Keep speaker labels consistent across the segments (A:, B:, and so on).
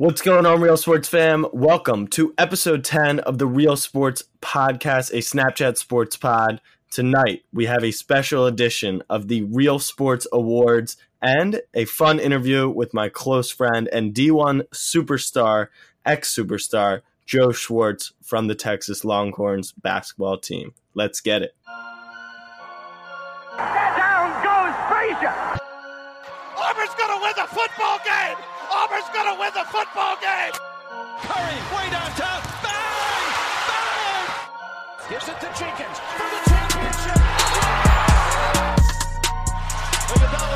A: What's going on, Real Sports fam? Welcome to episode 10 of the Real Sports Podcast, a Snapchat sports pod. Tonight, we have a special edition of the Real Sports Awards and a fun interview with my close friend and D1 superstar, ex superstar, Joe Schwartz from the Texas Longhorns basketball team. Let's get it.
B: Down goes Frazier.
C: Auburn's gonna win the football game. Auburn's gonna win the football game.
D: Curry, way downtown. Bang! Bang! Gives it to Jenkins for the championship. Iguodala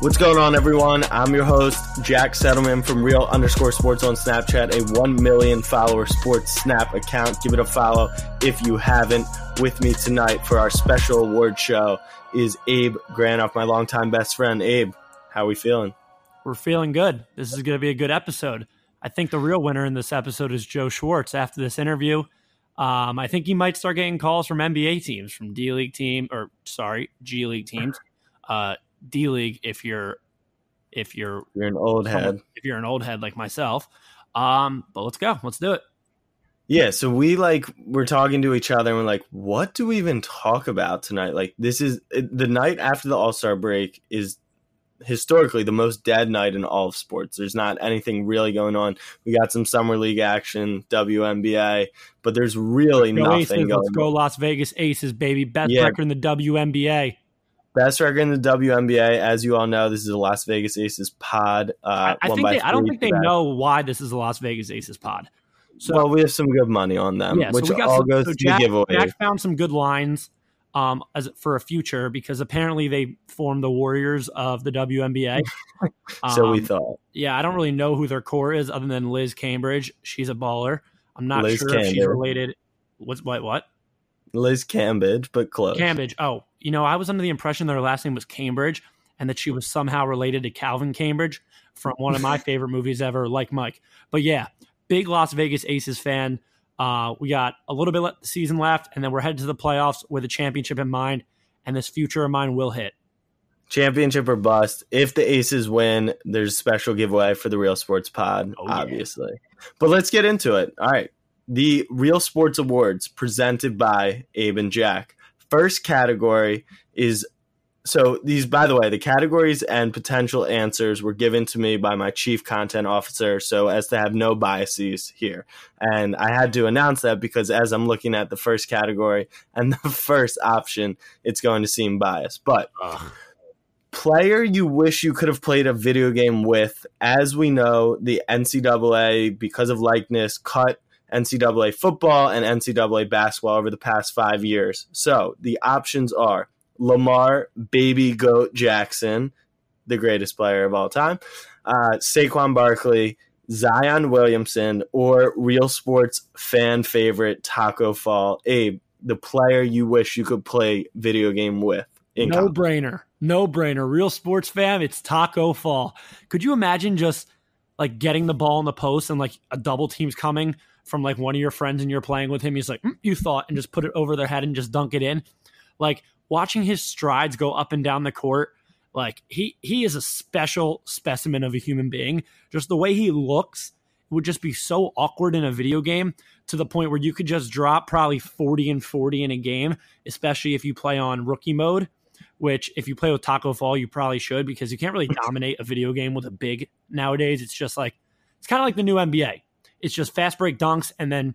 A: What's going on, everyone? I'm your host, Jack Settleman from Real underscore Sports on Snapchat, a 1 million follower sports snap account. Give it a follow if you haven't. With me tonight for our special award show is Abe Granoff, my longtime best friend. Abe, how are we feeling?
E: We're feeling good. This is going to be a good episode. I think the real winner in this episode is Joe Schwartz. After this interview, um, I think he might start getting calls from NBA teams, from D League team, or sorry, G League teams, uh, D League. If you're if you're
A: You're an old head.
E: if you're an old head like myself. Um, but let's go. Let's do it.
A: Yeah, so we like we're talking to each other and we're like, what do we even talk about tonight? Like this is the night after the All-Star break is historically the most dead night in all of sports. There's not anything really going on. We got some summer league action, WNBA, but there's really
E: Go
A: nothing
E: Aces,
A: going
E: let's
A: on.
E: go Las Vegas Aces, baby. Best
A: Yeah.
E: record in the WNBA.
A: Best record in the WNBA, as you all know, this is the Las Vegas Aces pod. Uh,
E: I, I think they, I don't think they
A: today.
E: know why this is the Las Vegas Aces pod. So
A: well, we have some good money on them,
E: yeah,
A: which
E: so we got
A: all
E: some,
A: goes
E: so
A: to
E: Jack,
A: giveaway.
E: Jack found some good lines um, as for a future because apparently they formed the Warriors of the WNBA.
A: so we
E: Um,
A: thought.
E: yeah, I don't really know who their core is other than Liz Cambridge. She's a baller. I'm not
A: Liz
E: sure if she's related. What's what? What?
A: Liz Cambridge, but close.
E: Cambridge. Oh, you know, I was under the impression that her last name was Cambridge and that she was somehow related to Calvin Cambridge from one of my favorite movies ever, like Mike. But yeah, big Las Vegas Aces fan. Uh, we got a little bit of the season left, and then we're headed to the playoffs with a championship in mind, and this future of mine will hit.
A: championship or bust. If the Aces win, there's a special giveaway for the Real Sports Pod,
E: Oh, yeah.
A: obviously. But let's get into it. All right. The Real Sports Awards presented by Abe and Jack. First category is so these by the way, the categories and potential answers were given to me by my chief content officer so as to have no biases here. And I had to announce that because as I'm looking at the first category and the first option, it's going to seem biased. But player you wish you could have played a video game with. As we know, the NCAA, because of likeness, cut NCAA football and NCAA basketball over the past five years. So the options are Lamar Baby Goat Jackson, the greatest player of all time, uh, Saquon Barkley, Zion Williamson, or real sports fan favorite Taco Fall. Abe, the player you wish you could play video game with.
E: No
A: college.
E: brainer. No brainer. Real sports fan, it's Taco Fall. Could you imagine just like getting the ball in the post and like a double team's coming from like one of your friends and you're playing with him? He's like, "Mm, you thought, and just put it over their head and just dunk it in. Like watching his strides go up and down the court. Like he he is a special specimen of a human being. Just the way he looks would just be so awkward in a video game to the point where you could just drop probably 40 and 40 in a game, especially if you play on rookie mode which if you play with Taco Fall, you probably should because you can't really dominate a video game with a big nowadays. It's just like it's kind of like the new NBA. It's just fast break dunks and then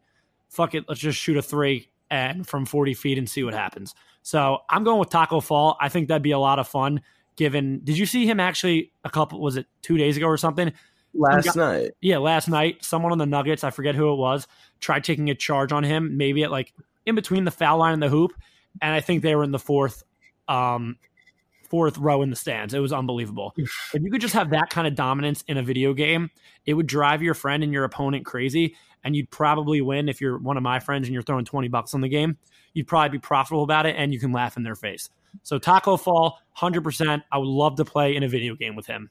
E: fuck it, let's just shoot a three and from 40 feet and see what happens. So I'm going with Taco Fall. I think that'd be a lot of fun. Given, did you see him actually a couple? Was it two days ago or something?
A: last
E: Some
A: night.
E: Yeah, last night, someone on the Nuggets, I forget who it was, tried taking a charge on him, maybe at like in between the foul line and the hoop, and I think they were in the fourth um, fourth row in the stands. It was unbelievable. if you could just have that kind of dominance in a video game, it would drive your friend and your opponent crazy, and you'd probably win if you're one of my friends and you're throwing 20 bucks on the game. You'd probably be profitable about it, and you can laugh in their face. So Taco Fall, 100%. I would love to play in a video game with him.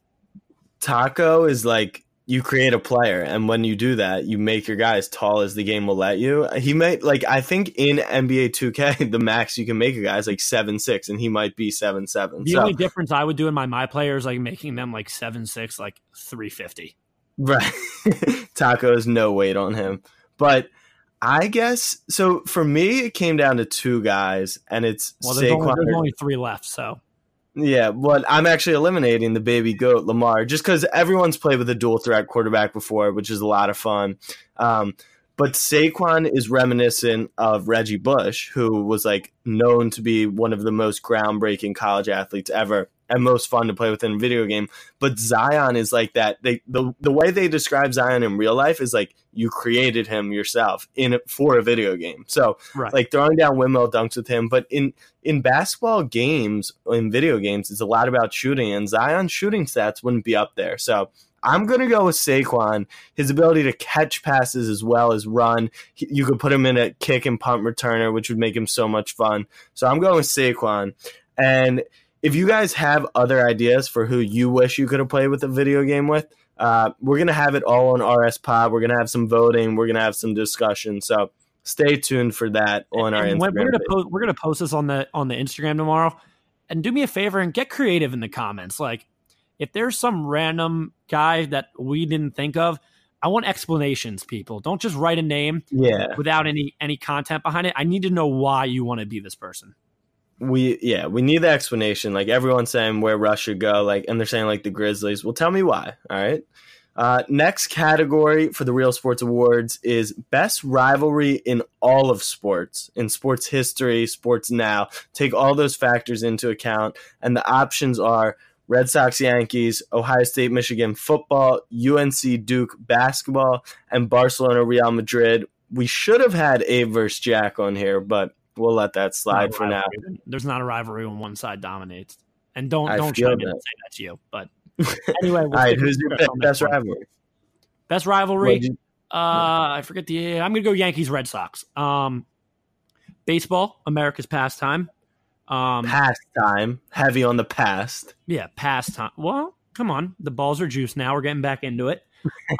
A: Taco is like you create a player, and when you do that, you make your guy as tall as the game will let you. He might like I think in NBA 2K, the max you can make a guy is like seven six, and he might be seven seven.
E: The
A: so,
E: only difference I would do in my my players like making them like seven six, like three fifty.
A: Right, Taco has no weight on him, but I guess so. For me, it came down to two guys, and it's
E: well, there's,
A: Saquon.
E: only, there's only three left, so
A: Yeah, but I'm actually eliminating the baby goat Lamar just because everyone's played with a dual threat quarterback before, which is a lot of fun. Um, but Saquon is reminiscent of Reggie Bush, who was like known to be one of the most groundbreaking college athletes ever and most fun to play with in a video game. But Zion is like that. They the the way they describe Zion in real life is like you created him yourself in for a video game. So
E: right.
A: like throwing down windmill dunks with him. But in in basketball games, in video games, it's a lot about shooting, and Zion's shooting stats wouldn't be up there. So I'm going to go with Saquon. His ability to catch passes as well as run. He, you could put him in a kick and punt returner, which would make him so much fun. So I'm going with Saquon. And if you guys have other ideas for who you wish you could have played with a video game with, uh, we're going to have it all on RS Pod. We're going to have some voting. We're going to have some discussion. So stay tuned for that on our
E: And
A: Instagram.
E: we're gonna post we're gonna post this on the on the Instagram tomorrow. And do me a favor and get creative in the comments. Like if there's some random guy that we didn't think of, I want explanations, people. Don't just write a name
A: yeah.
E: without any any content behind it. I need to know why you want to be this person.
A: We yeah we need the explanation. Like everyone's saying where rush should go like and they're saying like the grizzlies. Well tell me why all right? Uh, next category for the real sports awards is best rivalry in all of sports in sports history sports now. Take all those factors into account and the options are red sox yankees ohio state michigan football unc duke basketball and barcelona real madrid. We should have had Abe versus Jack on here, but we'll let that slide for now.
E: There's not a rivalry when one side dominates. And don't
A: I
E: don't try to
A: that.
E: say that's you. But anyway, we'll
A: All right, who's your best, best rivalry?
E: Best rivalry.
A: You-
E: Uh, I forget the. I'm gonna go Yankees Red Sox. Um, baseball, America's pastime. Um,
A: Pastime, heavy on the past.
E: yeah, pastime. Well, come on, the balls are juice now. We're getting back into it.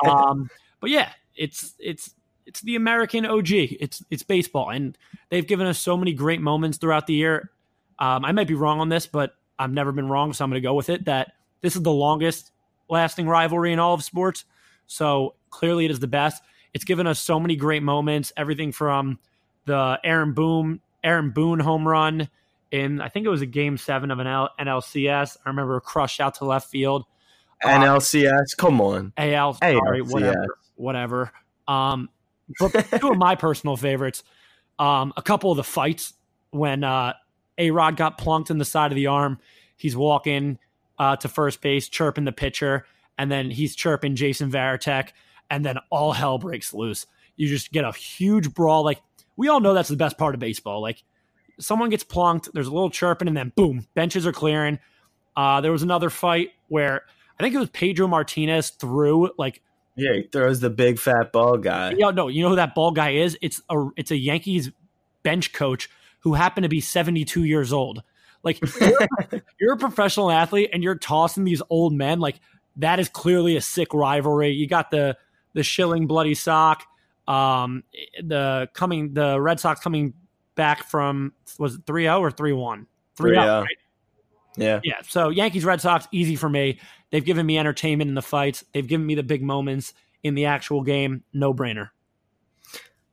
E: Um, but yeah, it's it's it's the American OG. It's it's baseball, and they've given us so many great moments throughout the year. Um, I might be wrong on this, but I've never been wrong, so I'm going to go with it. That this is the longest lasting rivalry in all of sports. So clearly, it is the best. It's given us so many great moments. Everything from the Aaron Boone Aaron Boone home run in I think it was a game seven of an L- NLCS. I remember crushed out to left field.
A: NLCS, come on.
E: AL, sorry,
A: ALCS.
E: whatever, whatever. Um, but two of my personal favorites, um, a couple of the fights when uh, A Rod got plunked in the side of the arm. He's walking uh, to first base, chirping the pitcher, and then he's chirping Jason Varitek, and then all hell breaks loose. You just get a huge brawl. Like we all know that's the best part of baseball. Like someone gets plunked, there's a little chirping, and then boom, benches are clearing. Uh, there was another fight where I think it was Pedro Martinez threw like
A: Yeah, he throws the big fat ball guy.
E: yeah, no, you know who that ball guy is? It's a it's a Yankees bench coach who happened to be 72 years old. Like you're, you're a professional athlete and you're tossing these old men. Like that is clearly a sick rivalry. You got the the Schilling bloody sock. Um, the coming the Red Sox coming back from was it 3-0 or 3-1? 3-0,
A: 3-0.
E: right?
A: Yeah.
E: Yeah. So Yankees, Red Sox, easy for me. They've given me entertainment in the fights. They've given me the big moments in the actual game. No brainer.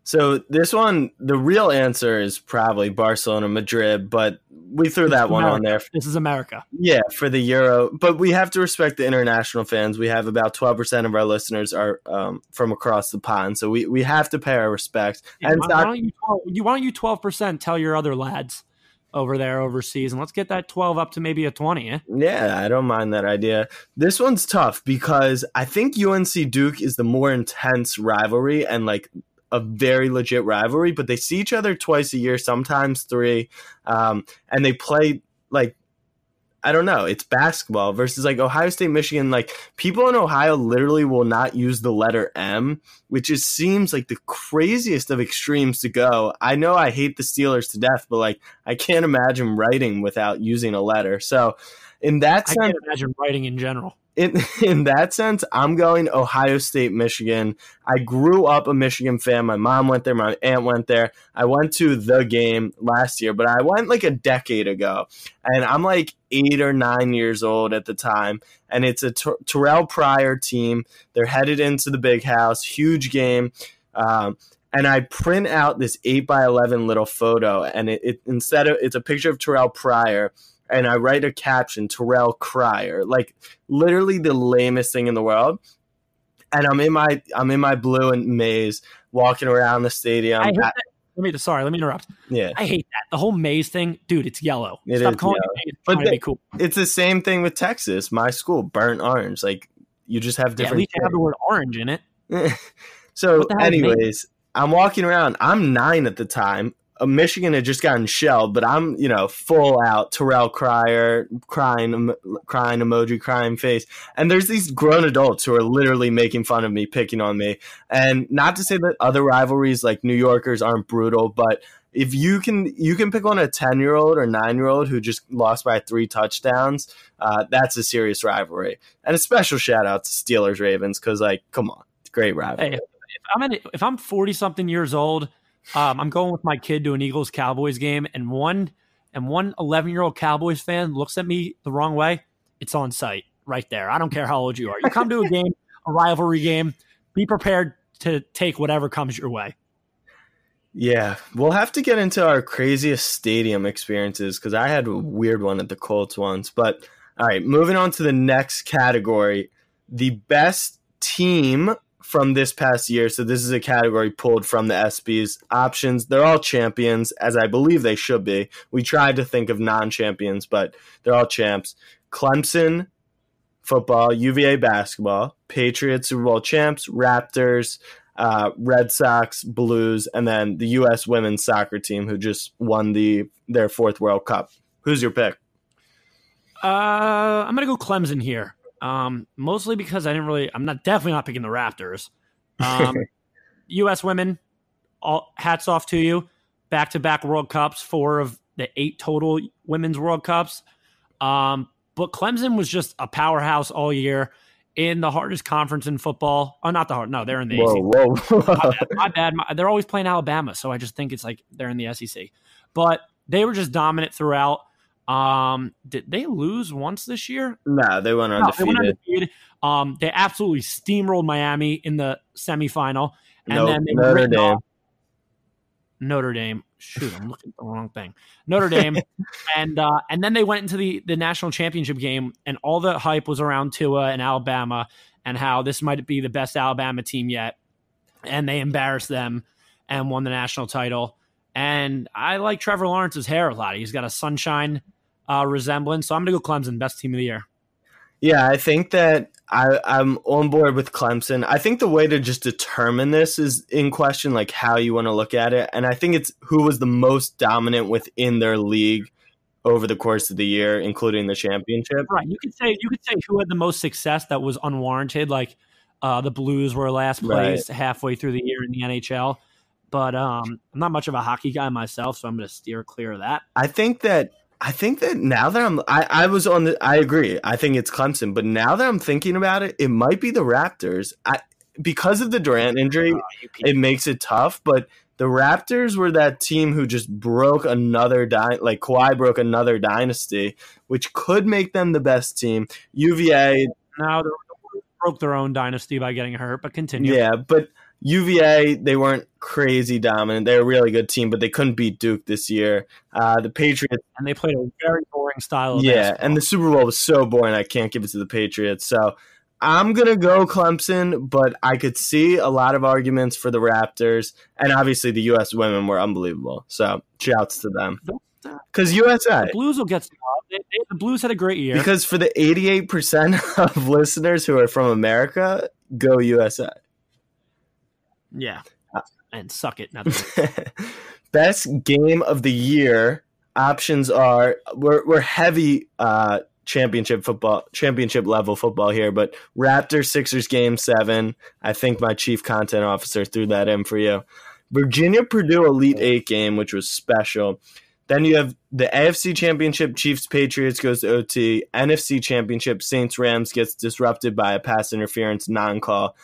A: So this one, the real answer is probably Barcelona, Madrid, but we threw that one on there.
E: This is America.
A: Yeah, for the Euro. But we have to respect the international fans. We have about 12% of our listeners are um, from across the pond. So we, we have to pay our respects.
E: Yeah,
A: and
E: why,
A: it's
E: why don't you, 12, you why don't you twelve percent tell your other lads over there overseas, and let's get that twelve up to maybe a twenty. Eh?
A: yeah, I don't mind that idea. This one's tough because I think UNC Duke is the more intense rivalry and like a very legit rivalry, but they see each other twice a year, sometimes three, um, and they play like I don't know. It's basketball versus like Ohio State, Michigan. Like people in Ohio literally will not use the letter M, which just seems like the craziest of extremes to go. I know I hate the Steelers to death, but like I can't imagine writing without using a letter. So in that sense, I
E: can't imagine writing in general.
A: In in that sense, I'm going Ohio State, Michigan. I grew up a Michigan fan. My mom went there, my aunt went there. I went to the game last year, but I went like a decade ago, and I'm like eight or nine years old at the time. And it's a Ter- Terrell Pryor team. They're headed into the big house, huge game. Um, and I print out this eight by eleven little photo, and it, it instead of it's a picture of Terrell Pryor, and I write a caption Terrell Crier, like literally the lamest thing in the world. And I'm in my I'm in my blue and maize walking around the stadium.
E: I hate. Let me sorry, let me interrupt.
A: yeah,
E: I hate that. The whole maize thing, dude, it's yellow.
A: It
E: Stop calling
A: yellow.
E: it maize.
A: But the-
E: cool.
A: it's the same thing with Texas. My school, burnt orange. Like you just have
E: Yeah, at least they have the word orange in it.
A: so,
E: What the hell is
A: anyways, I'm walking around. I'm nine at the time. Uh, Michigan had just gotten shelled, but I'm, you know, full out Terrell Crier, crying, crying emoji, crying face. And there's these grown adults who are literally making fun of me, picking on me. And not to say that other rivalries like New Yorkers aren't brutal, but if you can, you can pick on a ten year old or nine year old who just lost by three touchdowns. Uh, that's a serious rivalry, and a special shout out to Steelers Ravens because, like, come on, great rivalry.
E: Hey, if I'm if I'm 40 something years old, um, I'm going with my kid to an Eagles Cowboys game, and one and one 11 year old Cowboys fan looks at me the wrong way. It's on site right there. I don't care how old you are. You come to a game, a rivalry game. Be prepared to take whatever comes your way.
A: Yeah, we'll have to get into our craziest stadium experiences because I had a weird one at the Colts once. But all right, moving on to the next category the best team from this past year. So, this is a category pulled from the ESPYs options. They're all champions, as I believe they should be. We tried to think of non champions, but they're all champs. Clemson football, UVA basketball, Patriots Super Bowl champs, Raptors, uh, Red Sox, Blues, and then the U.S. women's soccer team who just won the their fourth World Cup. Who's your pick?
E: Uh, I'm gonna go Clemson here. Um, mostly because I didn't really. I'm not definitely not picking the Raptors. Um, U.S. women, all hats off to you. Back to back World Cups, four of the eight total women's World Cups. Um, but Clemson was just a powerhouse all year in the hardest conference in football. Oh, not the hard. No, they're in the ACC.
A: Whoa, whoa, whoa.
E: My bad. My, they're always playing Alabama, so I just think it's like they're in the SEC. But they were just dominant throughout. Um, did they lose once this year?
A: no, they went
E: No, they
A: undefeated.
E: went undefeated. Um, they absolutely steamrolled Miami in the semifinal, and
A: No-
E: then
A: Notre Dame.
E: off- Notre Dame. Shoot, I'm looking at the wrong thing. Notre Dame, and uh, and then they went into the the national championship game, and all the hype was around Tua and Alabama, and how this might be the best Alabama team yet, and they embarrassed them and won the national title. And I like Trevor Lawrence's hair a lot. He's got a sunshine uh, resemblance, so I'm gonna go Clemson, best team of the year.
A: Yeah, I think that I, I'm on board with Clemson. I think the way to just determine this is in question, like how you want to look at it. And I think it's who was the most dominant within their league over the course of the year, including the championship.
E: Right. You could say you could say who had the most success that was unwarranted. Like uh, the Blues were last
A: Right.
E: place halfway through the year in the NHL. But um, I'm not much of a hockey guy myself, so I'm going to steer clear of that.
A: I think that I think that now that I'm I, I was on the I agree. I think it's Clemson, but now that I'm thinking about it, it might be the Raptors. I because of the Durant ah, injury, it makes it tough, but the Raptors were that team who just broke another dy- like Kawhi broke another dynasty, which could make them the best team. UVA,
E: Now they broke their own dynasty by getting hurt, but continue.
A: yeah, but UVA they weren't crazy dominant. They're a really good team, but they couldn't beat Duke this year. Uh, the Patriots
E: And they played a very boring style of
A: yeah,
E: basketball.
A: and the Super Bowl was so boring. I can't give it to the Patriots. So I'm gonna go Clemson, but I could see a lot of arguments for the Raptors, and obviously the U.S. women were unbelievable. So shouts to them because USA.
E: the Blues will get some. They, they, the Blues had a great year.
A: Because for the 88% of listeners who are from America, go USA.
E: Yeah.
A: Uh,
E: And suck it.
A: Best game of the year. options are we're we're heavy uh, championship football, championship level football here, but Raptors Sixers game seven. I think my chief content officer threw that in for you. Virginia Purdue Elite Eight game, which was special. Then you have the AFC Championship Chiefs Patriots goes to OT. NFC Championship Saints Rams gets disrupted by a pass interference non call.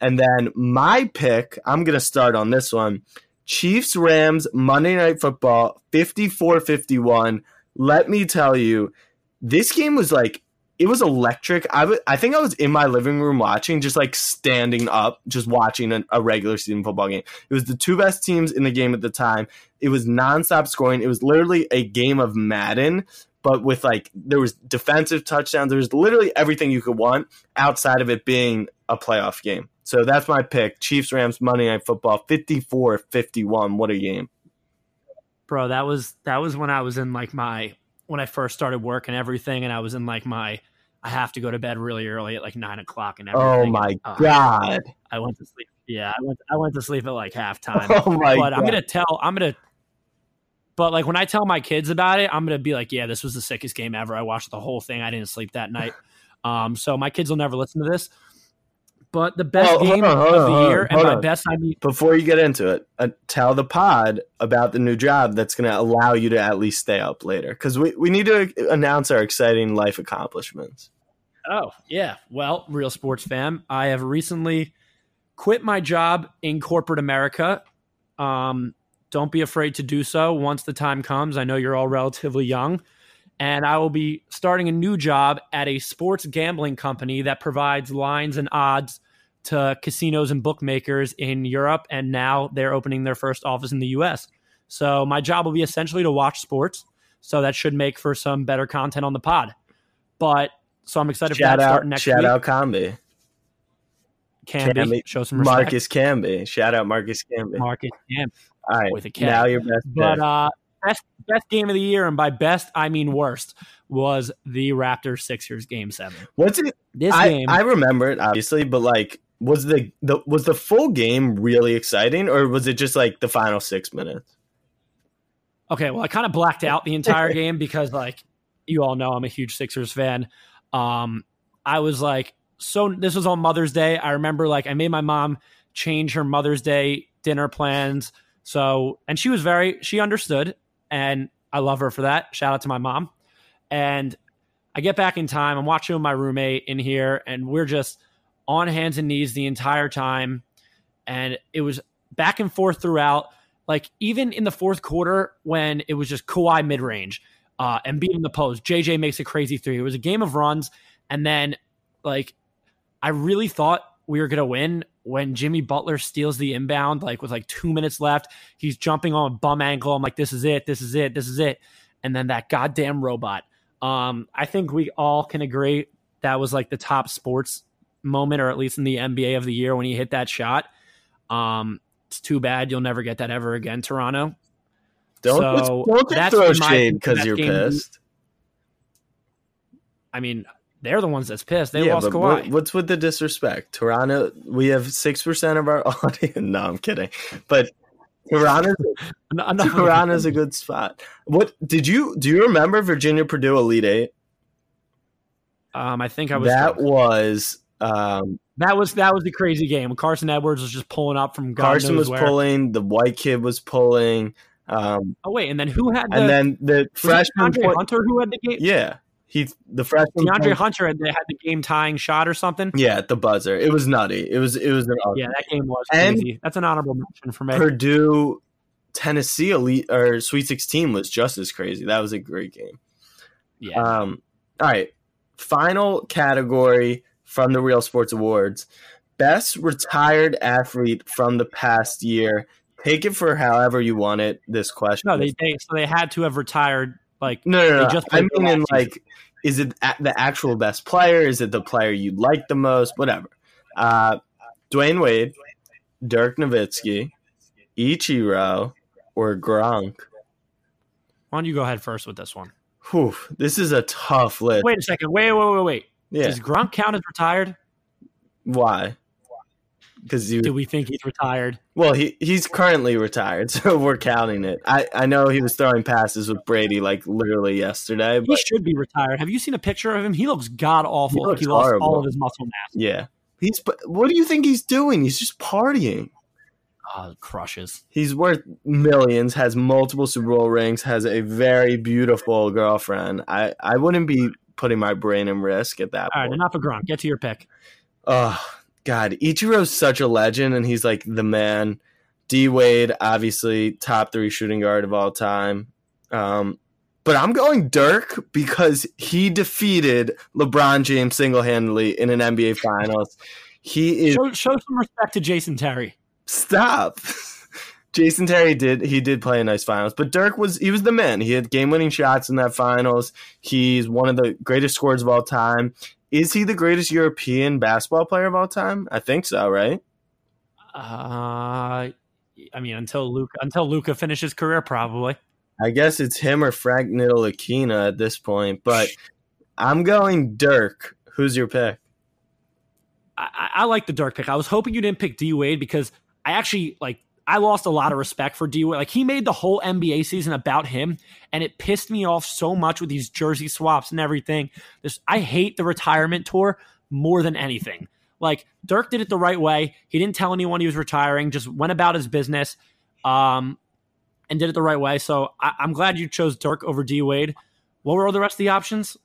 A: And then my pick, I'm going to start on this one Chiefs Rams Monday Night Football 54 51. Let me tell you, this game was like it was electric. I, w- I think I was in my living room watching, just like standing up, just watching a, a regular season football game. It was the two best teams in the game at the time. It was nonstop scoring. It was literally a game of Madden, but with like there was defensive touchdowns. There was literally everything you could want outside of it being a playoff game. So that's my pick. Chiefs Rams Monday Night Football 54-51. What a game.
E: Bro, that was that was when I was in like my when I first started work and everything, and I was in like my I have to go to bed really early at like nine o'clock and everything.
A: Oh my
E: Uh,
A: god.
E: I went to sleep. Yeah, I went. I went to sleep at like halftime.
A: Oh my
E: but
A: god.
E: I'm gonna tell. I'm gonna. But like when I tell my kids about it, I'm gonna be like, "Yeah, this was the sickest game ever. I watched the whole thing. I didn't sleep that night." Um, so my kids will never listen to this. But the best
A: Oh,
E: game
A: on,
E: of
A: on,
E: the year,
A: on,
E: and my
A: on.
E: best I mean
A: Before you get into it, uh, tell the pod about the new job that's going to allow you to at least stay up later because we, we need to announce our exciting life accomplishments.
E: Oh, yeah. Well, real sports fam, I have recently quit my job in corporate America. Um, don't be afraid to do so once the time comes. I know you're all relatively young. And I will be starting a new job at a sports gambling company that provides lines and odds to casinos and bookmakers in Europe. And now they're opening their first office in the US. So my job will be essentially to watch sports. So that should make for some better content on the pod. But so I'm excited for
A: Shout
E: that
A: out,
E: starting next
A: shout
E: week.
A: out Camby. Camby.
E: show some respect.
A: Marcus Camby. Shout out Marcus Camby.
E: Marcus Camby.
A: All right,
E: with a K.
A: now your best
E: But uh, best best game of the year, and by best I mean worst, was the Raptors Sixers game seven.
A: What's it?
E: This
A: I,
E: game,
A: I remember it obviously, but like, was the, the was the full game really exciting, or was it just like the final six minutes?
E: okay, well I kind of blacked out the entire game because like you all know I'm a huge Sixers fan. Um, I was like, so this was on Mother's Day. I remember like I made my mom change her Mother's Day dinner plans. So, and she was very, she understood, and I love her for that. Shout out to my mom. And I get back in time. I'm watching with my roommate in here, and we're just on hands and knees the entire time. And it was back and forth throughout. Like even in the fourth quarter, when it was just Kawhi mid range uh, and beating the post, JJ makes a crazy three. It was a game of runs, and then like I really thought we were gonna win when Jimmy Butler steals the inbound, like with like two minutes left. He's jumping on a bum ankle. I'm like, this is it, this is it, this is it. And then that goddamn robot. Um, I think we all can agree that was like the top sports moment, or at least in the NBA of the year when he hit that shot. Um, it's too bad you'll never get that ever again, Toronto.
A: Don't
E: So,
A: don't throw shade because you're
E: game-
A: pissed.
E: I mean, they're the ones that's pissed. They
A: yeah,
E: lost Kawhi.
A: what, what's with the disrespect? Toronto, we have six percent of our audience. No, I'm kidding. But Toronto's,
E: enough of-
A: Toronto's a good spot. What did you do? You remember Virginia Purdue Elite Eight?
E: Um, I think I was
A: That
E: drunk.
A: was um,
E: That was that was the crazy game. Carson Edwards was just pulling up from God
A: Carson was
E: where.
A: pulling. The white kid was pulling. Um,
E: Oh wait, and then who had the
A: and then the freshman.
E: Hunter who had the game?
A: yeah, he the freshman.
E: DeAndre
A: point-
E: Hunter had the, had the game tying shot or something.
A: Yeah, at the buzzer. It was nutty. It was it was an
E: Yeah, that game was
A: And-
E: crazy. That's an honorable mention for me.
A: Purdue Tennessee elite or Sweet 16 was just as crazy. That was a great game.
E: yeah,
A: Um, all right. Final category from the Real Sports Awards. Best retired athlete from the past year. Take it for however you want it. This question.
E: no, they, they so they had to have retired. Like
A: no, no, no. I mean, in like, is it the actual best player? Is it the player you like the most? Whatever. Uh, Dwyane Wade, Dirk Nowitzki, Ichiro, or Gronk.
E: why don't you go ahead first with this one?
A: Whew, this is a tough list.
E: Wait a second. Wait, wait, wait, wait.
A: yeah.
E: Does Gronk count as retired?
A: Why? Because
E: Do we think he's retired?
A: well he he's currently retired, so we're counting it. I I know he was throwing passes with Brady like literally yesterday,
E: He should be retired. Have you seen a picture of him? He looks god awful.
A: He
E: He, lost
A: horrible.
E: all of his muscle mass.
A: yeah, he's. What do you think he's doing? He's just partying.
E: Oh, crushes.
A: He's worth millions, has multiple Super Bowl rings, has a very beautiful girlfriend. I, I wouldn't be putting my brain in risk at that
E: All right,
A: point.
E: enough of Gronk. Get to your pick.
A: Oh, God. Ichiro's such a legend, and he's like the man. D Wade, obviously, top three shooting guard of all time. Um, but I'm going Dirk because he defeated LeBron James single handedly in an NBA Finals. He is
E: Show, show some respect to Jason Terry.
A: Stop. Jason Terry did he did play a nice finals, but Dirk was he was the man. He had game winning shots in that finals. He's one of the greatest scorers of all time. Is he the greatest European basketball player of all time? I think so, right?
E: Uh, I mean, until Luka until Luka finishes career, probably.
A: I guess it's him or Frank Ntilikina at this point, but I'm going Dirk. Who's your pick?
E: I, I I like the Dirk pick. I was hoping you didn't pick D Wade because I actually like I lost a lot of respect for D Wade. Like he made the whole NBA season about him, and it pissed me off so much with these jersey swaps and everything. This I hate the retirement tour more than anything. Like Dirk did it the right way. He didn't tell anyone he was retiring. Just went about his business, um, and did it the right way. So I, I'm glad you chose Dirk over D Wade. What were all the rest of the options?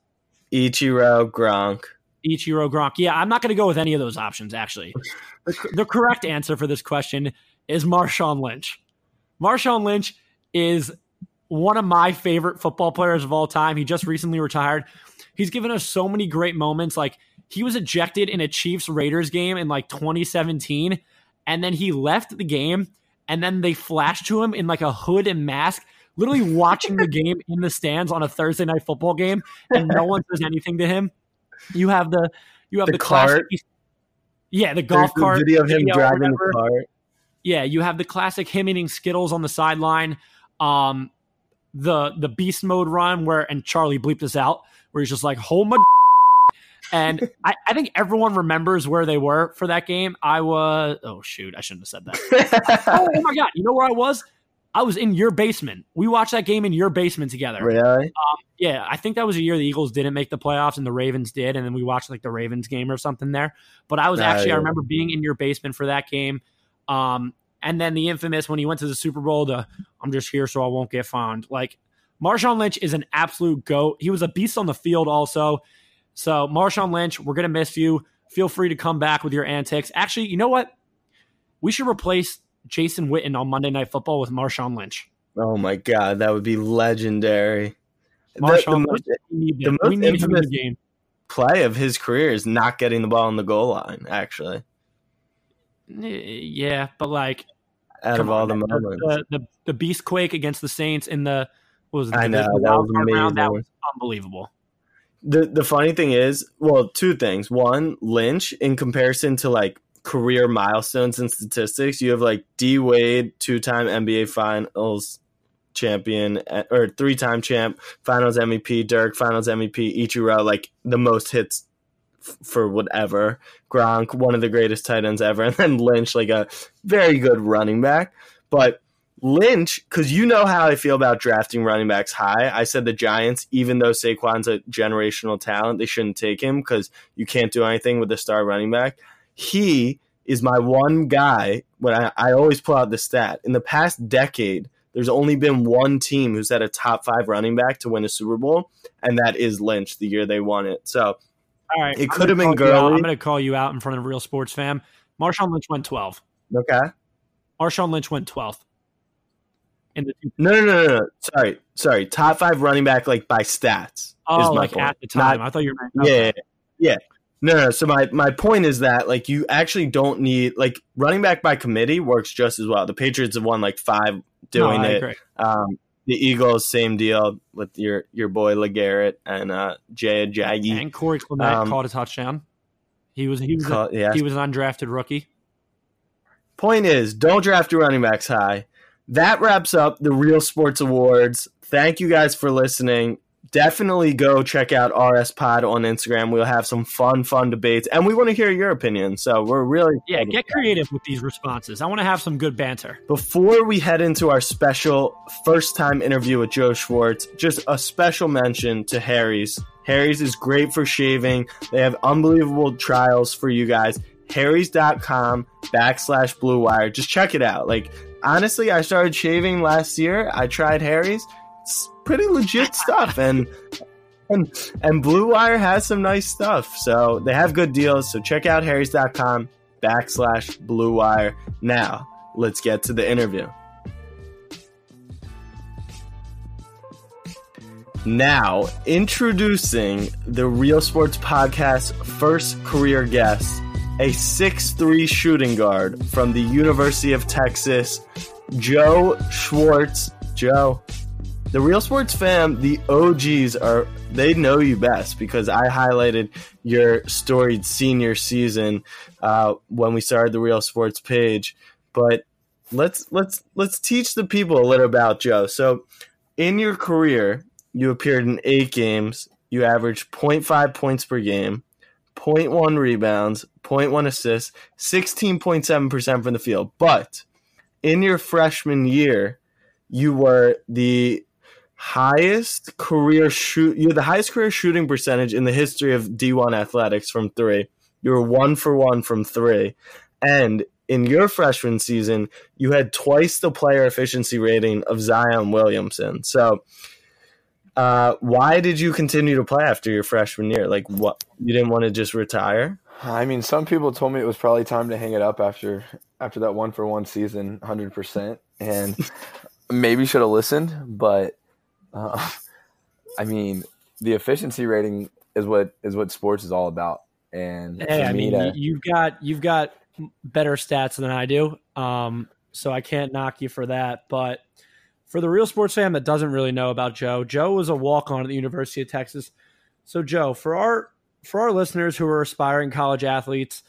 A: Ichiro Gronk.
E: Ichiro Gronk. Yeah, I'm not going to go with any of those options, actually. the, the correct answer for this question is Marshawn Lynch. Marshawn Lynch is one of my favorite football players of all time. He just recently retired. He's given us so many great moments. Like, he was ejected in a Chiefs Raiders game in like 2017, and then he left the game, and then they flashed to him in like a hood and mask. Literally watching the game in the stands on a Thursday night football game, and no one says anything to him. You have the you have
A: The
E: the, classic,
A: cart.
E: yeah, the golf
A: There's the video of him driving the cart.
E: Yeah, you have the classic him eating Skittles on the sideline. Um, the the beast mode run where and Charlie bleeped this out where he's just like hold my and I, I think everyone remembers where they were for that game. I was oh shoot, I shouldn't have said that. oh, oh my god, you know where I was? I was in your basement. We watched that game in your basement together.
A: really?
E: Yeah, I think that was a year the Eagles didn't make the playoffs and the Ravens did, and then we watched like the Ravens game or something there. But I was actually I remember being in your basement for that game. Um, and then the infamous when he went to the Super Bowl, the I'm just here so I won't get found. Like Marshawn Lynch is an absolute goat. He was a beast on the field also. So Marshawn Lynch, we're gonna miss you. Feel free to come back with your antics. Actually, you know what? We should replace Jason Witten on Monday Night Football with Marshawn Lynch.
A: Oh my god, that would be legendary. The- the
E: Marshawn
A: most-
E: Lynch, need,
A: the most
E: need him in
A: infamous-
E: the game.
A: play of his career is not getting the ball on the goal line, actually,
E: Yeah, but like
A: out of all
E: on,
A: the
E: the,
A: moments.
E: the, the the beast quake against the Saints in the what was it?
A: I know, that was
E: card round? That was unbelievable.
A: The the funny thing is, well, two things. One, Lynch, in comparison to like career milestones and statistics, you have like D Wade, two time NBA Finals champion eh, or three time champ, Finals MVP, Dirk, Finals MVP, Ichiro, like the most hits for whatever. Gronk, one of the greatest tight ends ever, and then Lynch, like a very good running back. But Lynch, because you know how I feel about drafting running backs high. I said the Giants, even though Saquon's a generational talent, they shouldn't take him because you can't do anything with a star running back. He is my one guy. When I, I always pull out the stat in the past decade, there's only been one team who's had a top five running back to win a Super Bowl, and that is Lynch the year they won it. So
E: All right,
A: It could have been
E: call you out-
A: Gurley.
E: I'm going to call you out in front of real sports fam. Marshawn Lynch went 12.
A: okay,
E: Marshawn Lynch went 12th. In the
A: no, no, no, no. Sorry, sorry. Top five running back like by stats is
E: oh,
A: my
E: like
A: point.
E: at the time. I thought you were
A: yeah, yeah. No, no. So my my point is that like you actually don't need like running back by committee works just as well. The Patriots have won like five doing
E: no,
A: it. Um, the Eagles, same deal with your your boy LeGarrette and uh, Jay Ajayi.
E: And Corey Clement
A: Um,
E: caught a touchdown. He was he was a,
A: yeah.
E: he was an undrafted rookie.
A: Point is, don't draft your running backs high. That wraps up the Real Sports Awards. Thank you guys for listening. Definitely go check out RS Pod on Instagram. We'll have some fun, fun debates, and we want to hear your opinion. So we're really
E: Yeah, get creative with these responses. I want to have some good banter.
A: Before we head into our special first time interview with Joe Schwartz, just a special mention to Harry's. Harry's is great for shaving. They have unbelievable trials for you guys. Harry's.com backslash blue wire. Just check it out. Like, honestly, I started shaving last year. I tried Harry's. It's pretty legit stuff. And and, and Blue Wire has some nice stuff. So they have good deals. So check out Harry's.com backslash Blue Wire. Now, let's get to the interview. Now, introducing the Real Sports Podcast first career guest, a six-three shooting guard from the University of Texas, Joe Schwartz. Joe, the Real Sports fam, the OGs are they know you best because I highlighted your storied senior season uh, when we started the Real Sports page. But let's let's let's teach the people a little about Joe. So, in your career, you appeared in eight games. You averaged 0.5 points per game, 0.1 rebounds, 0.1 assists, 16.7% from the field. But in your freshman year, you were the highest career shoot you had the highest career shooting percentage in the history of D1 athletics from 3. You were 1 for 1 from 3. And in your freshman season, you had twice the player efficiency rating of Zion Williamson. So, uh, why did you continue to play after your freshman year? Like, what you didn't want to just retire?
F: I mean, some people told me it was probably time to hang it up after after that one for one season, hundred percent, and maybe should have listened. But uh, I mean, the efficiency rating is what is what sports is all about. And
E: Hey, I mean,
F: to-
E: you've got you've got better stats than I do, um, so I can't knock you for that. But for the real sports fan that doesn't really know about Joe, Joe was a walk on at the University of Texas. So, Joe, for our for our listeners who are aspiring college athletes,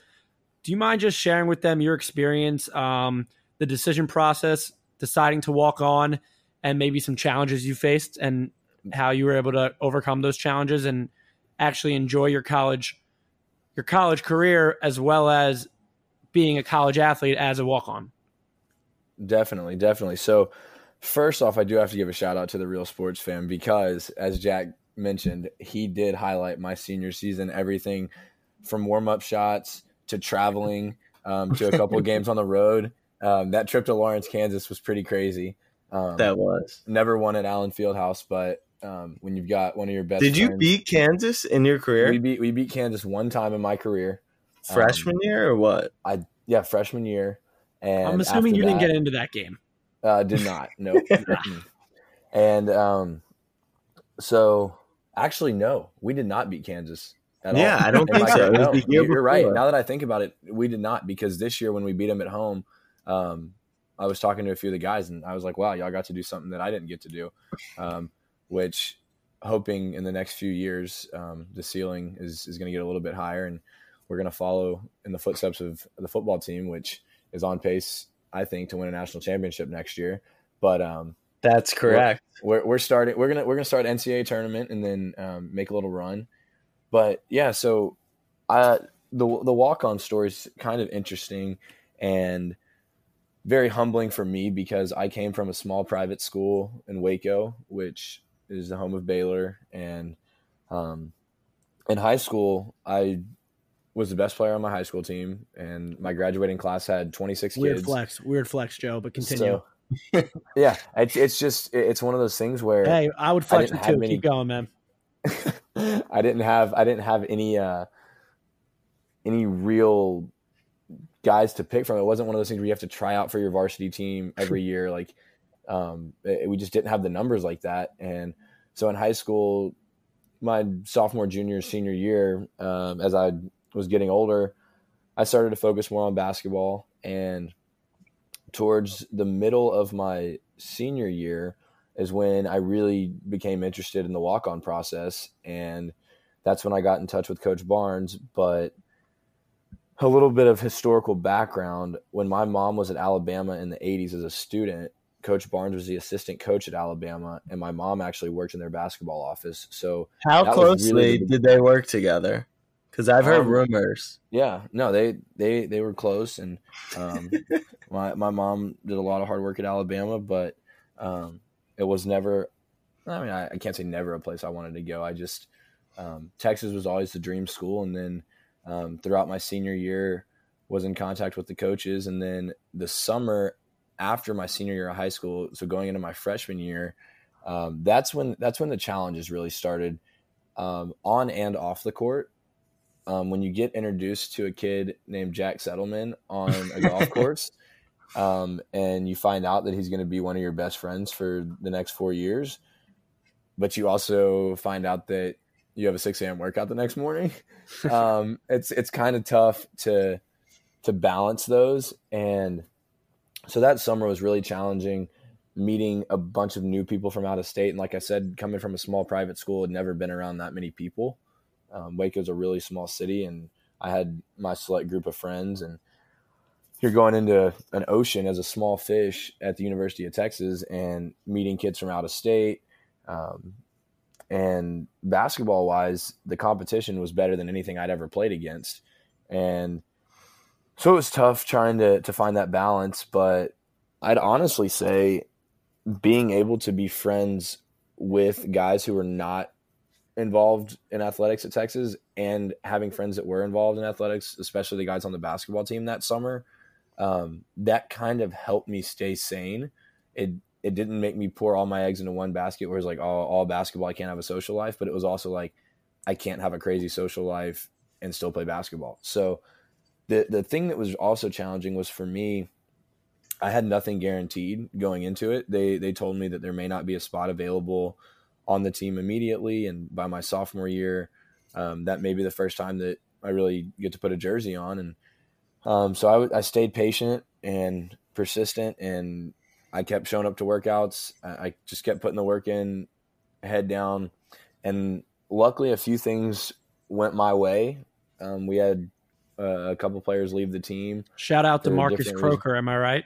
E: do you mind just sharing with them your experience, um, the decision process, deciding to walk on, and maybe some challenges you faced, and how you were able to overcome those challenges and actually enjoy your college your college career as well as being a college athlete as a walk on.
F: Definitely, definitely. So, first off, I do have to give a shout out to the Real Sports fan because, as Jack mentioned, he did highlight my senior season, everything from warm up shots to traveling um, to a couple games on the road. Um, that trip to Lawrence, Kansas was pretty crazy. Um,
A: That was.
F: never won at Allen Fieldhouse, but um, when you've got one of your best,
A: Did you
F: friends-
A: beat Kansas in your career?
F: We beat we beat Kansas one time in my career.
A: freshman year or what?
F: I yeah, freshman year. And
E: I'm assuming
F: after
E: you didn't get into that game.
F: Uh, did not. No. And um, so actually, no, we did not beat Kansas. At
A: Yeah,
F: all.
A: I don't think so.
F: Career. No, you're right. Now that I think about it, we did not because this year when we beat them at home, um, I was talking to a few of the guys and I was like, "Wow, y'all got to do something that I didn't get to do," um, which hoping in the next few years um, the ceiling is is going to get a little bit higher and we're going to follow in the footsteps of the football team, which is on pace, I think, to win a national championship next year. But um,
A: That's correct.
F: we're we're starting. We're gonna we're gonna start NCAA tournament and then um, make a little run. But yeah, so I the the walk on story is kind of interesting and very humbling for me because I came from a small private school in Waco, which is the home of Baylor, and um, in high school I was the best player on my high school team, and my graduating class had 26
E: Weird
F: kids.
E: flex, weird flex, Joe. But continue.
F: So, yeah, it's, it's just it's one of those things where
E: hey, I would flex it too.
F: many-
E: Keep going, man.
F: I didn't have I didn't have any uh any real guys to pick from. It wasn't one of those things where you have to try out for your varsity team every year. Like um, it- we just didn't have the numbers like that. And so in high school, my sophomore, junior, senior year, um, as I was getting older, I started to focus more on basketball. And towards the middle of my senior year is when I really became interested in the walk on process. And that's when I got in touch with Coach Barnes. But a little bit of historical background when my mom was at Alabama in the 80s as a student, Coach Barnes was the assistant coach at Alabama, and my mom actually worked in their basketball office. So
A: How closely
F: really the-
A: did they work together? Because I've heard
F: Um,
A: rumors.
F: yeah, no, they they they were close, and um, my my mom did a lot of hard work at Alabama, but um, it was never. I mean, I, I can't say never a place I wanted to go. I just um, Texas was always the dream school, and then um, throughout my senior year, was in contact with the coaches, and then the summer after my senior year of high school, so going into my freshman year, um, that's when that's when the challenges really started um, on and off the court. Um, when you get introduced to a kid named Jack Settleman on a golf course, um, and you find out that he's going to be one of your best friends for the next four years, but you also find out that you have a six a.m. workout the next morning. Um, it's it's kind of tough to to balance those, and so that summer was really challenging. Meeting a bunch of new people from out of state, and like I said, coming from a small private school, had never been around that many people. Um, Waco's a really small city, and I had my select group of friends, and you're going into an ocean as a small fish at the University of Texas and meeting kids from out of state. Um, and basketball wise, the competition was better than anything I'd ever played against. And so it was tough trying to, to find that balance. But I'd honestly say being able to be friends with guys who were not involved in athletics at Texas and having friends that were involved in athletics, especially the guys on the basketball team that summer, um, that kind of helped me stay sane. It it didn't make me pour all my eggs into one basket where it's like all, all basketball, I can't have a social life, but it was also like I can't have a crazy social life and still play basketball. So the the thing that was also challenging was for me, I had nothing guaranteed going into it. They they told me that there may not be a spot available on the team immediately, and by my sophomore year, um, that may be the first time that I really get to put a jersey on. And um, so I, w- I stayed patient and persistent, and I kept showing up to workouts. I, I just kept putting the work in, head down, and luckily a few things went my way. Um, we had uh, a couple players leave the team.
E: Shout out to Marcus
F: different reasons.
E: Croaker. Am I right?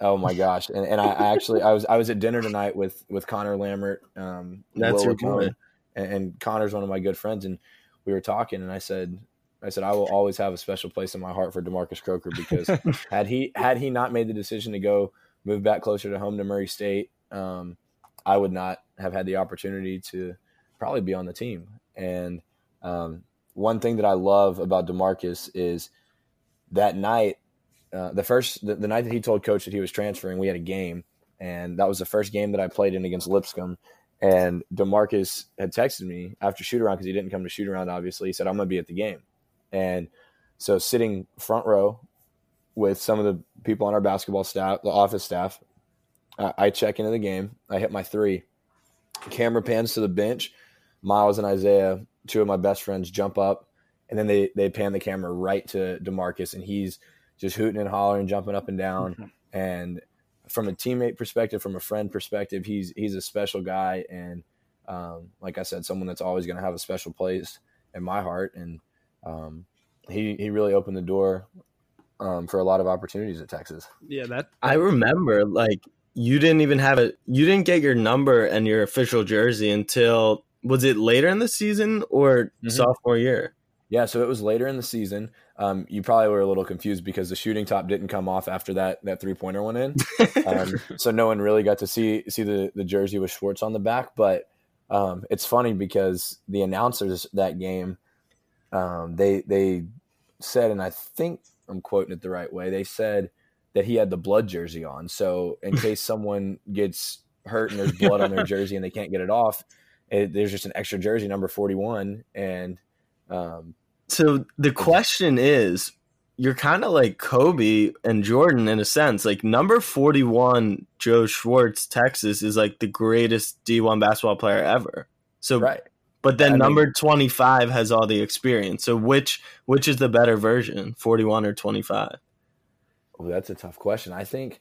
F: Oh my gosh! And, and I, I actually I was I was at dinner tonight with with Connor Lambert. Um,
A: That's
F: Will
A: your boy.
F: and, and Connor's one of my good friends, and we were talking, and I said I said I will always have a special place in my heart for Demarcus Croaker because had he had he not made the decision to go move back closer to home to Murray State, um, I would not have had the opportunity to probably be on the team. And um, one thing that I love about Demarcus is that night, uh, the first the, the night that he told coach that he was transferring, we had a game, and that was the first game that I played in against Lipscomb. And Demarcus had texted me after shoot around because he didn't come to shoot around. Obviously, he said I'm going to be at the game, and so sitting front row with some of the people on our basketball staff, the office staff, I, I check into the game. I hit my three. Camera pans to the bench. Miles and Isaiah, two of my best friends, jump up, and then they they pan the camera right to Demarcus, and he's just hooting and hollering, jumping up and down. And from a teammate perspective, from a friend perspective, he's he's a special guy, and um, like I said, someone that's always going to have a special place in my heart. And um, he he really opened the door um, for a lot of opportunities at Texas.
E: Yeah, that
A: I remember like you didn't even have a you didn't get your number and your official jersey until was it later in the season or
F: Mhm.
A: sophomore year?
F: Yeah, so it was later in the season. Um, you probably were a little confused because the shooting top didn't come off after that that three pointer went in. um, so no one really got to see see the the jersey with Schwartz on the back. But um, it's funny because the announcers that game, um, they they said, and I think I'm quoting it the right way. They said that he had the blood jersey on. So in case someone gets hurt and there's blood on their jersey and they can't get it off, it, there's just an extra jersey number 41 and. Um,
A: So the question is, you're kind of like Kobe and Jordan in a sense. Like number 41, Joe Schwartz, Texas, is like the greatest D1 basketball player ever. So,
F: right.
A: But then
F: I mean-
A: number 25 has all the experience. So which which is the better version, 41 or 25?
F: Oh, that's a tough question. I think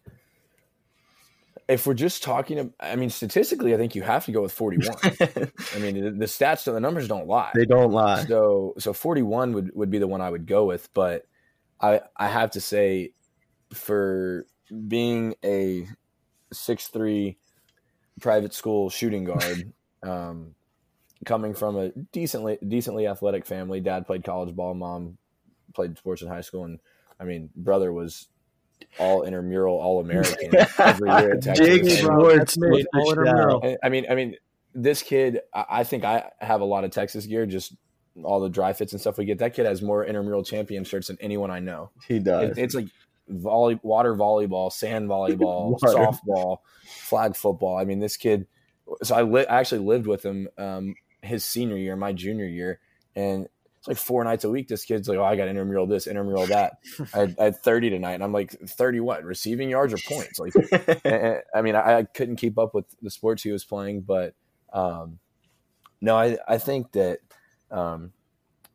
F: if we're just talking, I mean, statistically, I think you have to go with 41. I mean, the, the stats, the numbers don't lie.
A: they don't lie.
F: So, so 41 would, would be the one I would go with. But I, I have to say, for being a six three private school shooting guard, um, coming from a decently decently athletic family. Dad played college ball, mom played sports in high school, and I mean, brother was all intramural, all American every year at Texas.
A: Jake
F: And-
A: Schwartz
E: me. All
A: the
E: intramural.
F: I- I mean, I mean, this kid. I I think I have a lot of Texas gear. Just all the dry fits and stuff we get. That kid has more intramural champion shirts than anyone I know.
A: He does.
F: It, it's like volley, water volleyball, sand volleyball, softball, flag football. I mean, this kid. So I, li- I actually lived with him um, his senior year, my junior year, and it's like four nights a week. This kid's like, "Oh, I got intramural this, intramural that." I had, I had thirty tonight, and I'm like, "30 what? Receiving yards or points?" Like, and- I mean, I, I couldn't keep up with the sports he was playing, but um, no, I I think that um,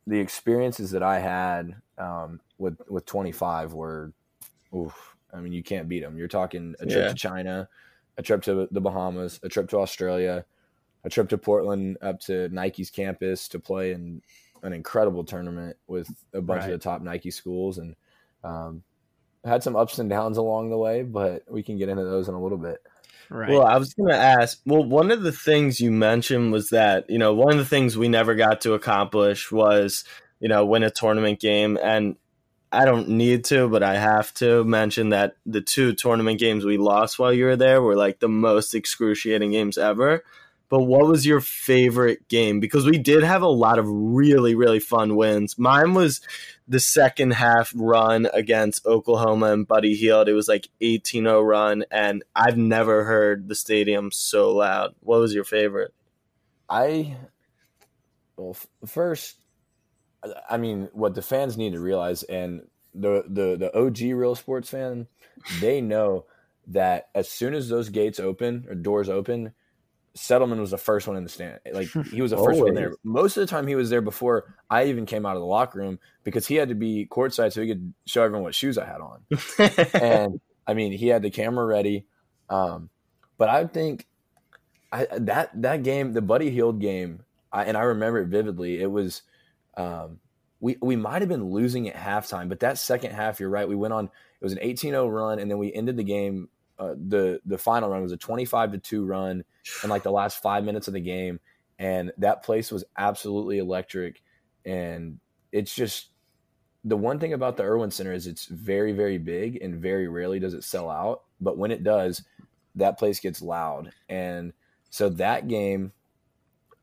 F: the experiences that I had um, with with 25 were, oof, I mean, you can't beat them. You're talking a trip
A: Yeah.
F: to China, a trip to the Bahamas, a trip to Australia, a trip to Portland up to Nike's campus to play in an incredible tournament with a bunch
E: Right.
F: of the top Nike schools and. Um, had some ups and downs along the way, but we can get into those in a little bit.
E: Right.
A: Well, I was going to ask. Well, one of the things you mentioned was that you know one of the things we never got to accomplish was you know win a tournament game, and I don't need to, but I have to mention that the two tournament games we lost while you were there were like the most excruciating games ever. But what was your favorite game? Because we did have a lot of really, really fun wins. Mine was the second half run against Oklahoma and Buddy Hield. It was like 18 0 run, and I've never heard the stadium so loud. What was your favorite?
F: I well, first, I mean, what the fans need to realize, and the the the OG real sports fan, they know that as soon as those gates open or doors open, Settleman was the first one in the stand. Like he was the first one in there. Most of the time, he was there before I even came out of the locker room because he had to be courtside so he could show everyone what shoes I had on and I mean, he had the camera ready. Um, but I think I, that that game, the Buddy Hield game, I, and I remember it vividly. It was um, we we might have been losing at halftime, but that second half, you're right. We went on. It was an 18-0 run, and then we ended the game. Uh, the the final run was a 25 to two run in like the last five minutes of the game, and that place was absolutely electric. And it's just the one thing about the Erwin Center is it's very, very big and very rarely does it sell out. But when it does, that place gets loud. And so that game,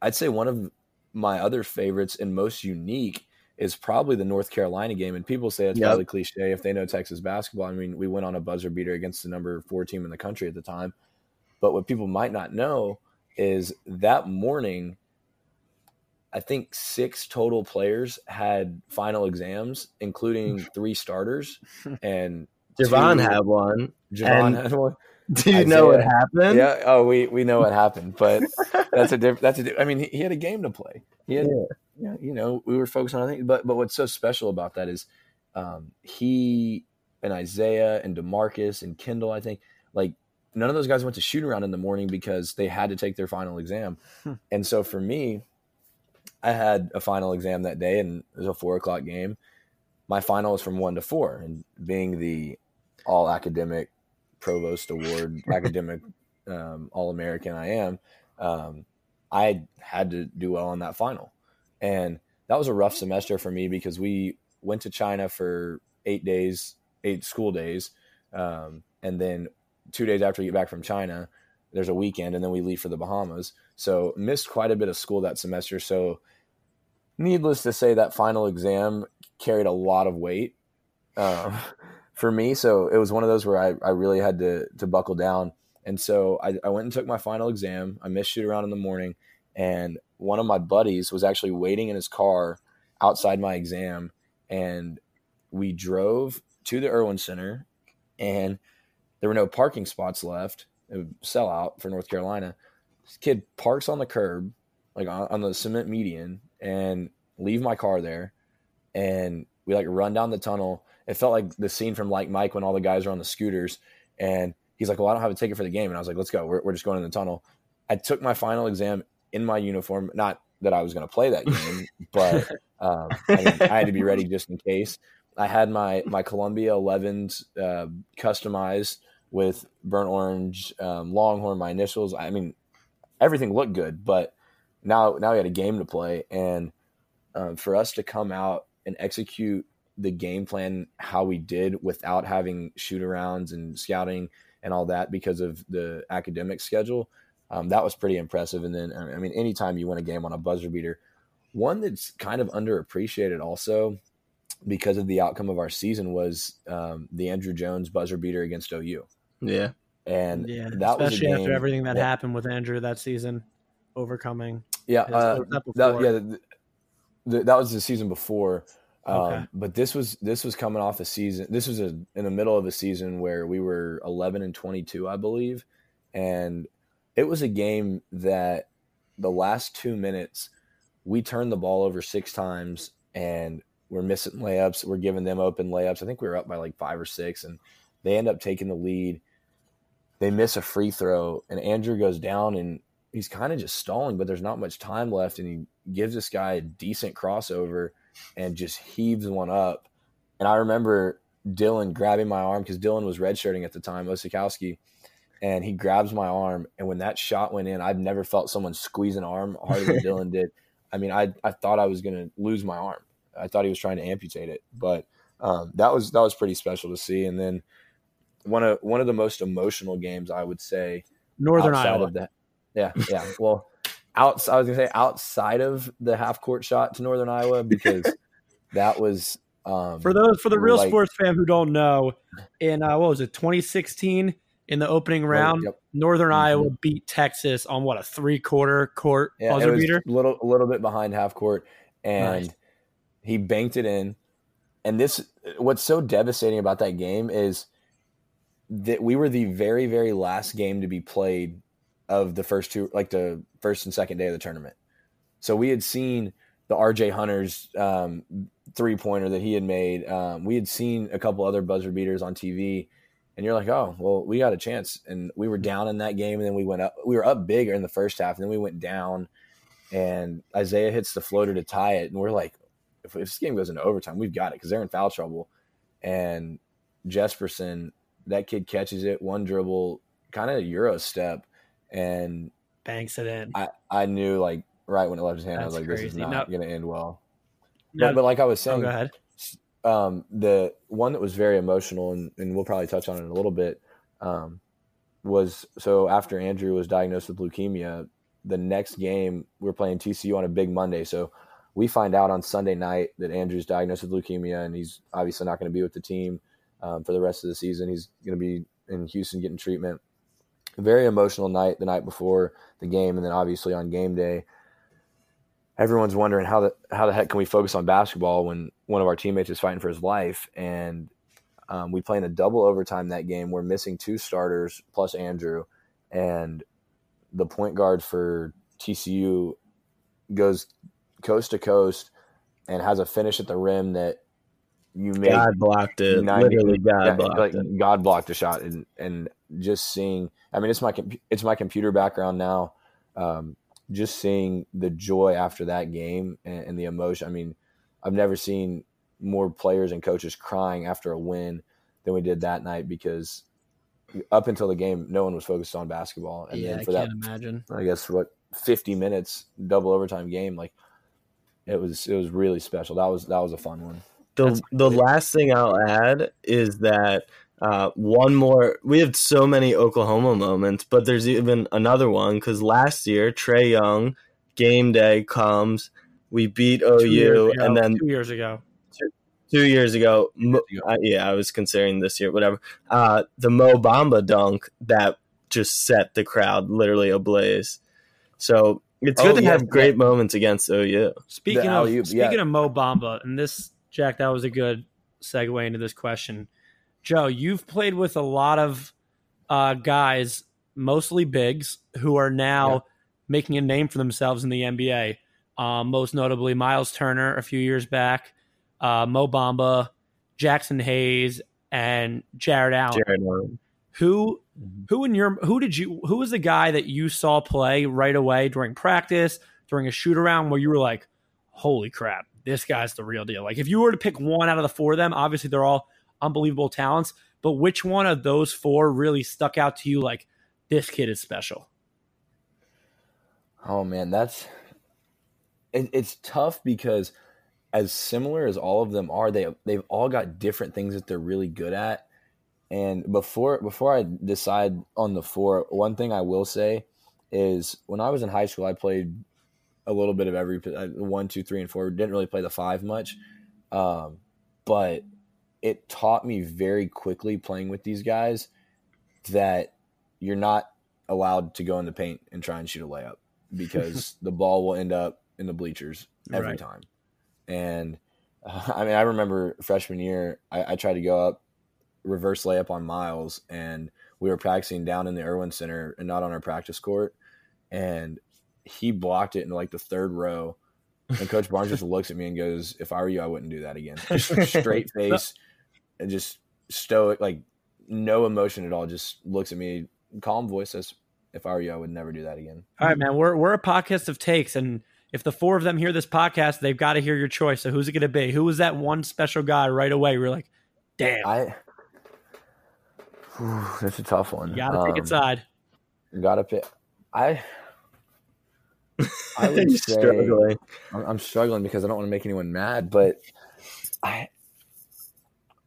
F: I'd say one of my other favorites and most unique is probably the North Carolina game. And people say it's
A: Yep.
F: probably cliche if they know Texas basketball. I mean, we went on a buzzer beater against the number four team in the country at the time. But what people might not know is that morning, I think six total players had final exams, including three starters. And
A: Javon
F: two-
A: had one.
F: Javon
A: and-
F: had one.
A: Do you know what happened?
F: Yeah. Oh, we we know what happened, but that's a different. That's a. di- I mean, he, he had a game to play. He had, yeah. You know, we were focused on other things. But but what's so special about that is, um, he and Isaiah and Demarcus and Kendall. I think like none of those guys went to shoot around in the morning because they had to take their final exam, and so for me, I had a final exam that day, and it was a four o'clock game. My final was from one to four, and being the all academic provost award academic um, all american i am um, i had to do well on that final and that was a rough semester for me because we went to china for eight days eight school days um, and then two days after we get back from china there's a weekend and then we leave for the bahamas so missed quite a bit of school that semester so needless to say that final exam carried a lot of weight um, for me. So it was one of those where I, I really had to to buckle down. And so I, I went and took my final exam. I missed shoot around in the morning, and one of my buddies was actually waiting in his car outside my exam, and we drove to the Erwin Center, and there were no parking spots left. It would sell out for North Carolina. This kid parks on the curb, like on, on the cement median, and leave my car there, and we like run down the tunnel it felt like the scene from like Mike when all the guys are on the scooters and he's like, well, I don't have a ticket for the game. And I was like, let's go. We're, we're just going in the tunnel. I took my final exam in my uniform. Not that I was going to play that game, but um, I, I had to be ready just in case. I had my, my Columbia 11s uh, customized with burnt orange, um, Longhorn, my initials. I mean, everything looked good, but now now we had a game to play, and um, for us to come out and execute the game plan how we did without having shoot arounds and scouting and all that because of the academic schedule, um, that was pretty impressive. And then, I mean, anytime you win a game on a buzzer beater, one that's kind of underappreciated also because of the outcome of our season was um, the Andrew Jones buzzer beater against OU.
A: Yeah.
F: And
E: Yeah,
F: that was
E: especially after everything that
F: that-
E: happened with Andrew that season, overcoming.
F: Yeah,
E: His-
F: uh,
E: that
F: that, yeah, the, the, that was the season before. Um,
E: Okay.
F: But this was this was coming off a season. This was a, in the middle of a season where we were eleven and twenty two, I believe, and it was a game that the last two minutes we turned the ball over six times and we're missing layups. We're giving them open layups. I think we were up by like five or six, and they end up taking the lead. They miss a free throw, and Andrew goes down, and he's kind of just stalling, but there's not much time left, and he gives this guy a decent crossover and just heaves one up. And I remember Dylan grabbing my arm because Dylan was redshirting at the time, Osetkowski, and he grabs my arm. And when that shot went in, I've never felt someone squeeze an arm harder than Dylan did. I mean, I I thought I was gonna lose my arm. I thought he was trying to amputate it, but um, that was that was pretty special to see. And then one of one of the most emotional games I would say
E: Northern
F: outside
E: Iowa.
F: of that. Yeah, yeah. Well, outs I was gonna say outside of the half court shot to Northern Iowa because that was um,
E: For those for the real
F: like-
E: sports fan who don't know, in uh, what was it, 2016 in the opening round,
F: Yep.
E: Northern
F: Mhm.
E: Iowa beat Texas on what a three quarter court
F: Yeah,
E: buzzer
F: was
E: beater.
F: a little a little bit behind half court, and
E: Nice.
F: he banked it in. And this, what's so devastating about that game is that we were the very very last game to be played of the first two, like the first and second day of the tournament. So we had seen the RJ Hunter's um, three pointer that he had made. Um, we had seen a couple other buzzer beaters on TV, and you're like, oh, well, we got a chance. And we were down in that game, and then we went up. We were up bigger in the first half, and then we went down. And Isaiah hits the floater to tie it, and we're like, if, if this game goes into overtime, we've got it because they're in foul trouble. And Jesperson, that kid catches it, one dribble, kind of a euro step, and
E: Banks it in.
F: I I knew like right when it left his hand, I was
E: That's
F: like, this is not
E: No-
F: going to end well.
E: No-
F: But, but like I was
E: oh,
F: saying,
E: go ahead.
F: Um, the one that was very emotional, and, and we'll probably touch on it in a little bit, um, was so after Andrew was diagnosed with leukemia, the next game we're playing TCU on a big Monday. So we find out on Sunday night that Andrew's diagnosed with leukemia, and he's obviously not going to be with the team um, for the rest of the season. He's going to be in Houston getting treatment. Very emotional night the night before the game, and then obviously on game day everyone's wondering how the how the heck can we focus on basketball when one of our teammates is fighting for his life and um, we play in a double overtime that game we're missing two starters plus andrew and the point guard for tcu goes coast to coast and has a finish at the rim that you make
A: God blocked it.
F: 90
A: Literally, God
F: yeah,
A: blocked
F: like
A: it.
F: God blocked a shot, and and just seeing. I mean, it's my it's my computer background now. Um, just seeing the joy after that game and, and the emotion. I mean, I've never seen more players and coaches crying after a win than we did that night because up until the game, no one was focused on basketball, and
E: yeah,
F: then
E: I
F: for that
E: can't imagine.
F: I guess what 50 minutes double overtime game like it was it was really special. That was that was a fun one.
A: The
E: That's
A: the
E: great.
A: last thing I'll add is that uh, one more. We have so many Oklahoma moments, but there's even another one because last year Trae Young game day comes. We beat
E: Two years
A: OU,
E: ago-
A: and then
E: two years ago.
A: two years ago, Mo,
F: years ago.
A: uh, yeah, I was considering this year, whatever. Uh, the Mo Bamba dunk that just set the crowd literally ablaze. So it's
F: Oh,
A: good to
F: yeah,
A: have great
F: yeah.
A: moments against OU.
E: Speaking of
F: alley-oop,
E: speaking
F: yeah.
E: of Mo Bamba, and this Jack, that was a good segue into this question. Joe, you've played with a lot of uh, guys, mostly bigs, who are now
F: Yeah.
E: making a name for themselves in the NBA. Um, most notably, Miles Turner a few years back, uh, Mo Bamba, Jaxson Hayes, and Jarrett Allen.
A: Jarrett Allen.
E: Who who in your who did you who was the guy that you saw play right away during practice during a shoot around where you were like, holy crap, this guy's the real deal. Like if you were to pick one out of the four of them, obviously they're all unbelievable talents, but which one of those four really stuck out to you like this kid is special?
F: Oh man, that's it, it's tough because as similar as all of them are, they they've all got different things that they're really good at. And before before I decide on the four, one thing I will say is when I was in high school, I played a little bit of every uh, one, two, three, and four. Didn't really play the five much, um, but it taught me very quickly playing with these guys that you're not allowed to go in the paint and try and shoot a layup because the ball will end up in the bleachers every right. time. And uh, I mean, I remember freshman year, I, I, tried to go up reverse layup on Miles, and we were practicing down in the Erwin Center and not on our practice court. And he blocked it in like the third row. And Coach Barnes just looks at me and goes, "If I were you, I wouldn't do that again." Just straight face and just stoic, like no emotion at all. Just looks at me, calm voice says, "If I were you, I would never do that again."
E: All right, man. We're we're a podcast of takes, and if the four of them hear this podcast, they've got to hear your choice. So who's it going to be? Who was that one special guy right away? We're like, damn.
F: I. Whew, that's a tough one.
E: You got to um, pick a side.
F: Got to pick. I. I would say struggling. I'm, I'm struggling because I don't want to make anyone mad, but I.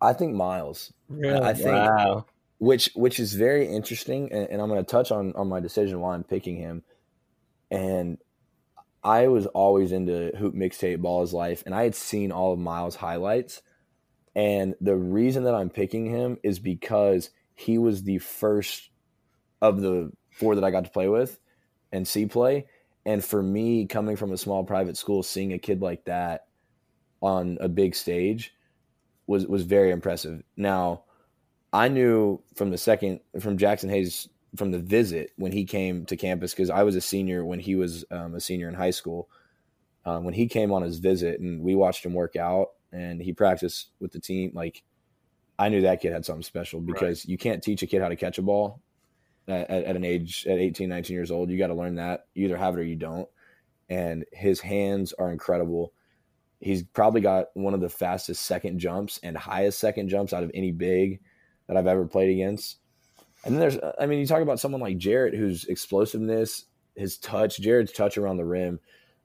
F: I think Miles.
E: Really?
F: I think
A: wow.
F: which which is very interesting, and, and I'm going to touch on on my decision why I'm picking him. And I was always into hoop mixtape ball is life, and I had seen all of Miles' highlights. And the reason that I'm picking him is because he was the first of the four that I got to play with and see play. And for me, coming from a small private school, seeing a kid like that on a big stage was was very impressive. Now, I knew from the second from Jaxson Hayes from the visit when he came to campus because I was a senior when he was um, a senior in high school. Um, when he came on his visit and we watched him work out and he practiced with the team, like I knew that kid had something special because right. you can't teach a kid how to catch a ball at, at, an age at 18, 19 years old. You got to learn that. You either have it or you don't. And his hands are incredible. He's probably got one of the fastest second jumps and highest second jumps out of any big that I've ever played against. And then there's, I mean, you talk about someone like Jarrett, whose explosiveness, his touch, Jarrett's touch around the rim.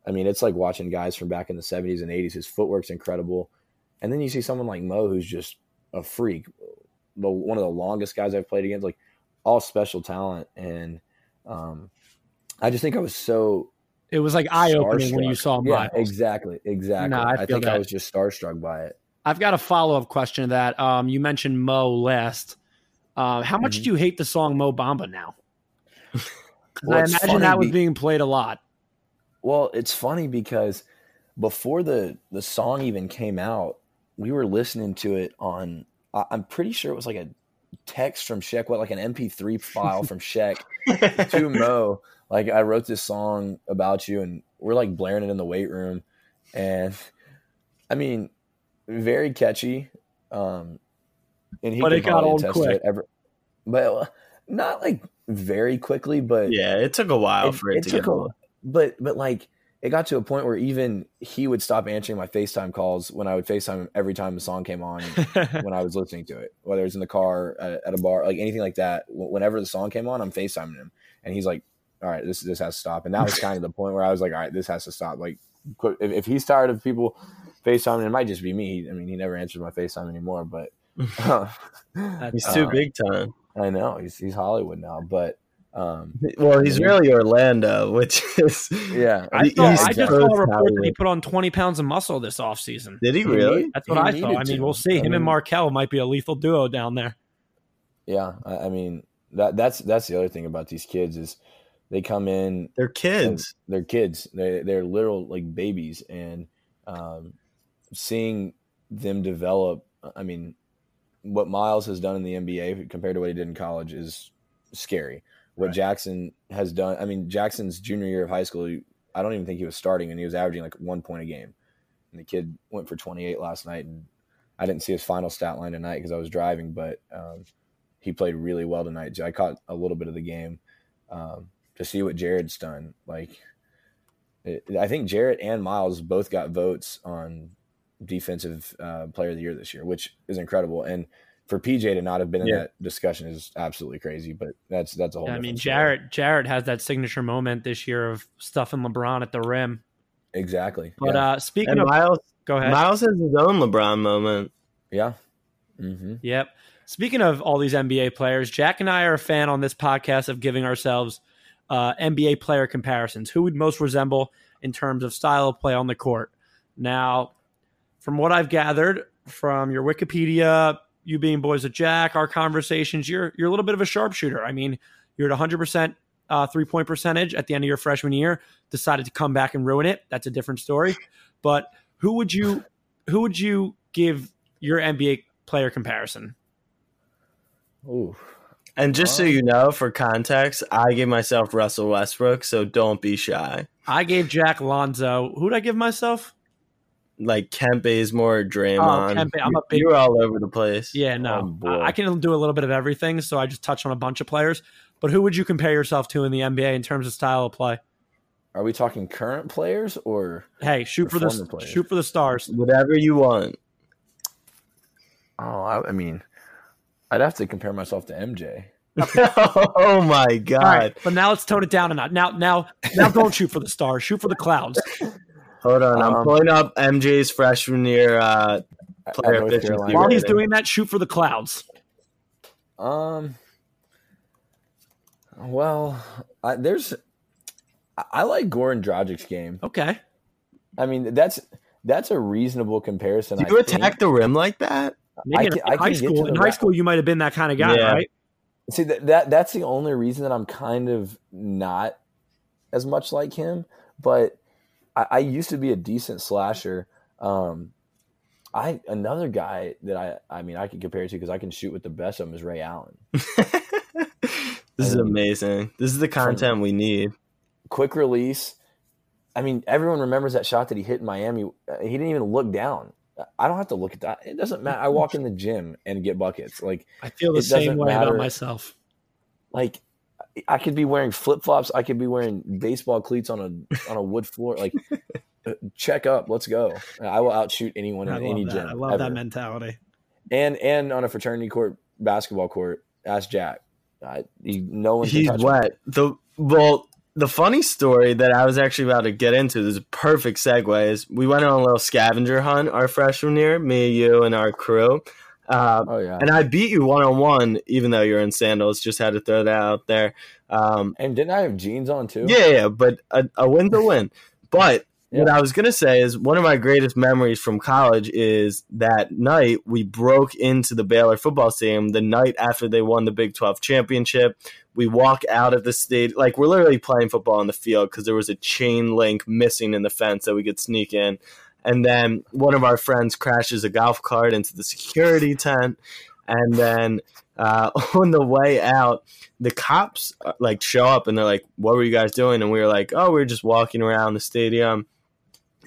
F: I mean, it's like watching guys from back in the 70s and 80s. His footwork's incredible. And then you see someone like Mo, who's just a freak, but one of the longest guys I've played against, like all special talent. And um, I just think I was so.
E: It was like eye opening when you saw him.
F: Yeah, exactly, exactly. No, I, I think that. I was just starstruck by it.
E: I've got a follow up question to that. Um, you mentioned Mo last. Uh, how much mm-hmm. do you hate the song Mo Bamba now? well, I imagine that was be- being played a lot.
F: Well, it's funny because before the the song even came out, we were listening to it on. I'm pretty sure it was like a text from Sheck, what like an MP3 file from Sheck to Mo. Like I wrote this song about you, and we're like blaring it in the weight room, and I mean, very catchy. Um,
E: and he but it got old quick.
F: Ever, but not like very quickly, but
A: yeah, it took a while it, for it, it to get old.
F: But but like it got to a point where even he would stop answering my FaceTime calls when I would FaceTime him every time the song came on when I was listening to it, whether it's in the car, at, at, a bar, like anything like that. Whenever the song came on, I'm FaceTiming him, and he's like, "All right, this this has to stop." And that was kind of the point where I was like, "All right, this has to stop." Like, if, if he's tired of people FaceTiming, it might just be me. I mean, he never answers my FaceTime anymore, but
A: he's too uh, big time.
F: I know he's he's Hollywood now, but um,
A: well, he's really Orlando, which is
F: yeah.
E: I, thought, I just saw a report that he put on twenty pounds of muscle this offseason.
A: Did he really?
E: That's what he I thought. I mean, we'll see. I Him mean, and Markelle might be a lethal duo down there.
F: Yeah, I, I, mean that that's that's the other thing about these kids is they come in.
A: They're kids.
F: They're kids. They they're literal like babies, and um, seeing them develop. I mean, what Miles has done in the NBA compared to what he did in college is scary. What right. Jaxson has done, I mean, Jaxson's junior year of high school, I don't even think he was starting, and he was averaging like one point a game. And the kid went for 28 last night, and I didn't see his final stat line tonight because I was driving, but um, he played really well tonight. I caught a little bit of the game um, to see what Jarrett's done. Like, it, I think Jarrett and Miles both got votes on defensive uh, player of the year this year, which is incredible. And for PJ to not have been in
A: Yeah.
F: that discussion is absolutely crazy. But that's that's a whole.
E: Yeah, I mean,
F: different story.
E: Jarrett Jarrett has that signature moment this year of stuffing LeBron at the rim.
F: exactly.
E: But
F: yeah.
E: uh, speaking
A: And
E: of,
A: Miles,
E: go ahead.
A: Miles has his own LeBron moment.
F: yeah. hmm
E: Yep. Speaking of all these NBA players, Jack and I are a fan on this podcast of giving ourselves uh, NBA player comparisons. Who would most resemble in terms of style of play on the court? Now, from what I've gathered from your Wikipedia, you being boys with Jack, our conversations, you're you're a little bit of a sharpshooter. I mean, you're at 100 percent uh, three point percentage at the end of your freshman year. Decided to come back and ruin it. That's a different story. But who would you who would you give your NBA player comparison?
F: Ooh.
A: And just so you know, for context, I give myself Russell Westbrook, so don't be shy.
E: I gave Jack Lonzo. Who did I give myself?
A: Like Kent Bazemore, Draymond.
E: Oh, Kent I'm a
A: You-
E: big-
A: You're all over the place.
E: Yeah, no,
F: Oh, boy.
E: I I can do a little bit of everything. So I just touch on a bunch of players. But who would you compare yourself to in the NBA in terms of style of play?
F: Are we talking current players or?
E: Hey, shoot for the
F: players.
E: shoot for the stars.
A: Whatever you want.
F: Oh, I, I mean, I'd have to compare myself to MJ.
A: oh my god.
E: All right, but now let's tone it down a notch. Now, now, now, don't shoot for the stars. Shoot for the clouds.
A: Hold on, I'm
F: Um,
A: pulling up MJ's freshman year uh, player efficiency.
E: While he's doing that, shoot for the clouds.
F: Um. Well, I, there's. I, I like Goran Dragic's game.
E: Okay.
F: I mean, that's that's a reasonable comparison.
A: Do
F: I
A: you
F: think.
A: attack the rim like that?
E: Maybe
F: I
E: in,
F: can-
E: in
F: I
E: high school. In high school, you might have been that kind of guy,
A: Yeah.
E: right?
F: See that, that that's the only reason that I'm kind of not as much like him. But I, I used to be a decent slasher. Um, I another guy that I I mean I can compare to because I can shoot with the best of them is Ray Allen.
A: This is
F: Um,
A: amazing. This is the content we need.
F: Quick release. I mean, everyone remembers that shot that he hit in Miami. Uh, He didn't even look down. I don't have to look at that. It doesn't matter. I walk in the gym and get buckets. Like
E: I feel the same way
F: matter.
E: about myself.
F: like I could be wearing flip flops. I could be wearing baseball cleats on a on a wood floor. Like, uh, check up. Let's go. I will outshoot anyone
E: I
F: in any
E: that.
F: gym.
E: I love
F: ever.
E: that mentality.
F: And and on a fraternity court, basketball court. Ask Jack. I, he, no one.
A: He's
F: touch me.
A: wet. The well, the funny story that I was actually about to get into. This is a perfect segue. Is we went on a little scavenger hunt our freshman year, me, you, and our crew. Uh,
F: Oh yeah.
A: and I beat you one on one, even though you're in sandals. Just had to throw that out there. Um,
F: And didn't I have jeans on too?
A: yeah, yeah, but a, a win's a win. But what I was gonna say is one of my greatest memories from college is that night we broke into the Baylor football stadium the night after they won the Big Twelve championship. We walk out of the state like we're literally playing football on the field because there was a chain link missing in the fence that we could sneak in. And then one of our friends crashes a golf cart into the security tent. And then uh, on the way out, the cops uh, like show up and they're like, "What were you guys doing?" And we were like, "Oh, we were just walking around the stadium."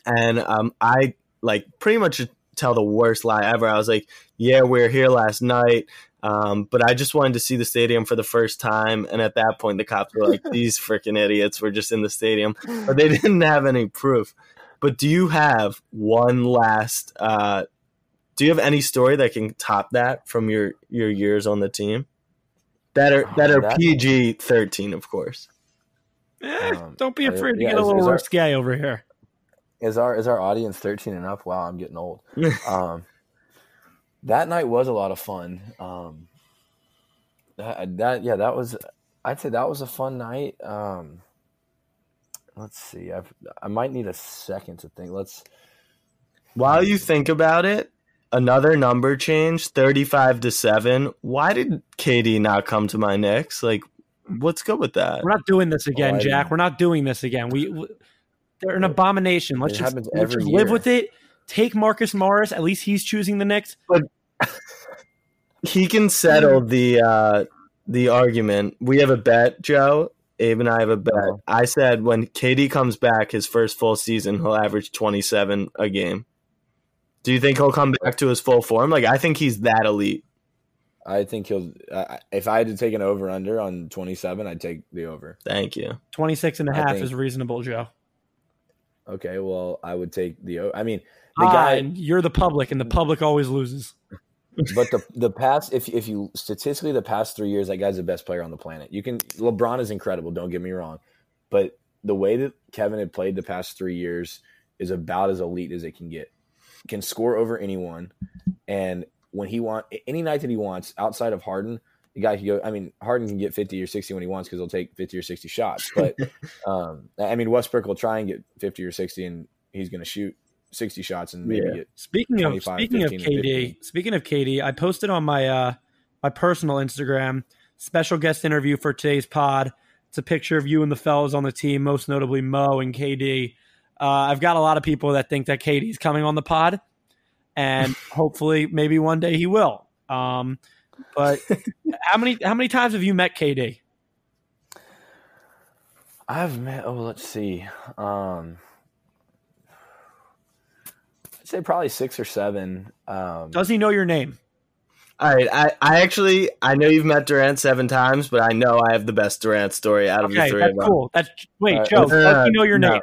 A: And um, I like pretty much tell the worst lie ever. I was like, "Yeah, we were here last night." Um, but I just wanted to see the stadium for the first time, and at that point, the cops were like, "These freaking idiots were just in the stadium," but they didn't have any proof. But do you have one last? Uh, do you have any story that can top that from your your years on the team? That are that are
F: That-
A: PG thirteen, of course.
E: Eh,
F: Um,
E: don't be afraid to
F: yeah,
E: get a little
F: is our-
E: risque over here.
F: Is our is our audience thirteen and up? Wow, I'm getting old. um, that night was a lot of fun. Um, that, that yeah, that was. I'd say that was a fun night. Um, let's see. I I might need a second to think. Let's.
A: While you think about it, another number change, thirty-five to seven. Why did KD not come to my Knicks? Like, what's good with that?
E: We're not doing this again,
F: Oh,
E: Jack.
F: didn't-
E: We're not doing this again. We, we they're an abomination. Let's
F: It
E: just, let's
F: every
E: just live with it. Take Marcus Morris. At least he's choosing the Knicks.
A: But He can settle the uh, the argument. We have a bet, Joe. Abe and I have a bet.
F: Uh-huh.
A: I said when KD comes back, his first full season, he'll average twenty-seven a game. Do you think he'll come back to his full form? Like, I think he's that elite.
F: I think he'll. Uh, if I had to take an over under on twenty seven, I'd take the over.
A: Thank you.
E: 26 and a
F: I
E: half
F: think-
E: is reasonable, Joe.
F: Okay, well, I would take the. I mean, the
E: Ah,
F: guy.
E: and you're the public, and the public always loses.
F: but the the past if if you statistically the past three years that guy's the best player on the planet. You can LeBron is incredible. Don't get me wrong, but the way that Kevin had played the past three years is about as elite as it can get. Can score over anyone, and when he want any night that he wants outside of Harden, the guy can go. I mean, Harden can get fifty or sixty when he wants because he'll take fifty or sixty shots. But um, I mean, Westbrook will try and get fifty or sixty, and he's going to shoot 60 shots and maybe
A: Yeah.
F: get
E: Speaking of
F: 25,
E: speaking of
F: 15, and 15.
E: KD, speaking of KD, I posted on my uh my personal Instagram special guest interview for today's pod. It's a picture of you and the fellas on the team, most notably Mo and KD. Uh, I've got a lot of people that think that KD's coming on the pod, and hopefully, maybe one day he will. Um, but how many how many times have you met KD?
F: I've met. Oh, let's see. Um, I'd say probably six or seven. Um,
E: Does he know your name?
A: All right, I, I actually I know you've met Durant seven times, but I know I have the best Durant story out of the
E: Okay,
A: three
E: that's
A: of us.
E: cool. That's wait,
F: Uh,
E: Joe.
A: no,
E: Does he know your
A: no.
E: name?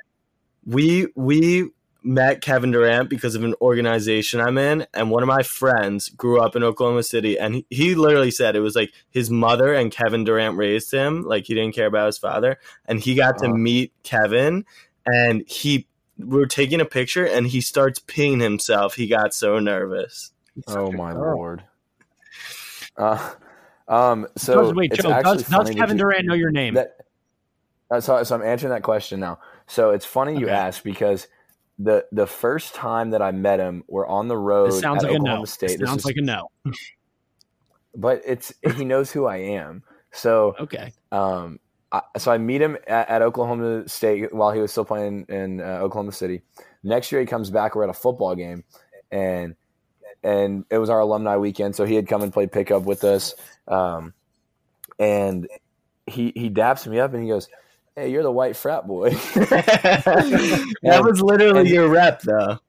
A: We we met Kevin Durant because of an organization I'm in, and one of my friends grew up in Oklahoma City, and he, he literally said it was like his mother and Kevin Durant raised him, like he didn't care about his father, and he got to meet Kevin, and he we were taking a picture, and he starts peeing himself. He got so nervous.
F: oh my
E: girl.
F: lord. Uh, um. So
E: Does- wait,
F: it's
E: Joe. Does, does
F: funny that
E: Kevin
F: you-
E: Durant know your name?
F: That, uh, so, so I'm answering that question now. So it's funny you ask because the the first time that I met him, we're on the road
E: this sounds
F: at
E: like a no.
F: State.
E: This
F: This
E: sounds
F: is-
E: like a no.
F: but it's he knows who I am. So
E: Okay.
F: um, I, so I meet him at, at Oklahoma State while he was still playing in uh, Oklahoma City. Next year he comes back. We're at a football game, and and it was our alumni weekend. So he had come and played pickup with us, um, and he he daps me up and he goes, "Hey, you're the white frat boy."
A: that was literally
F: and-
A: your rep, though.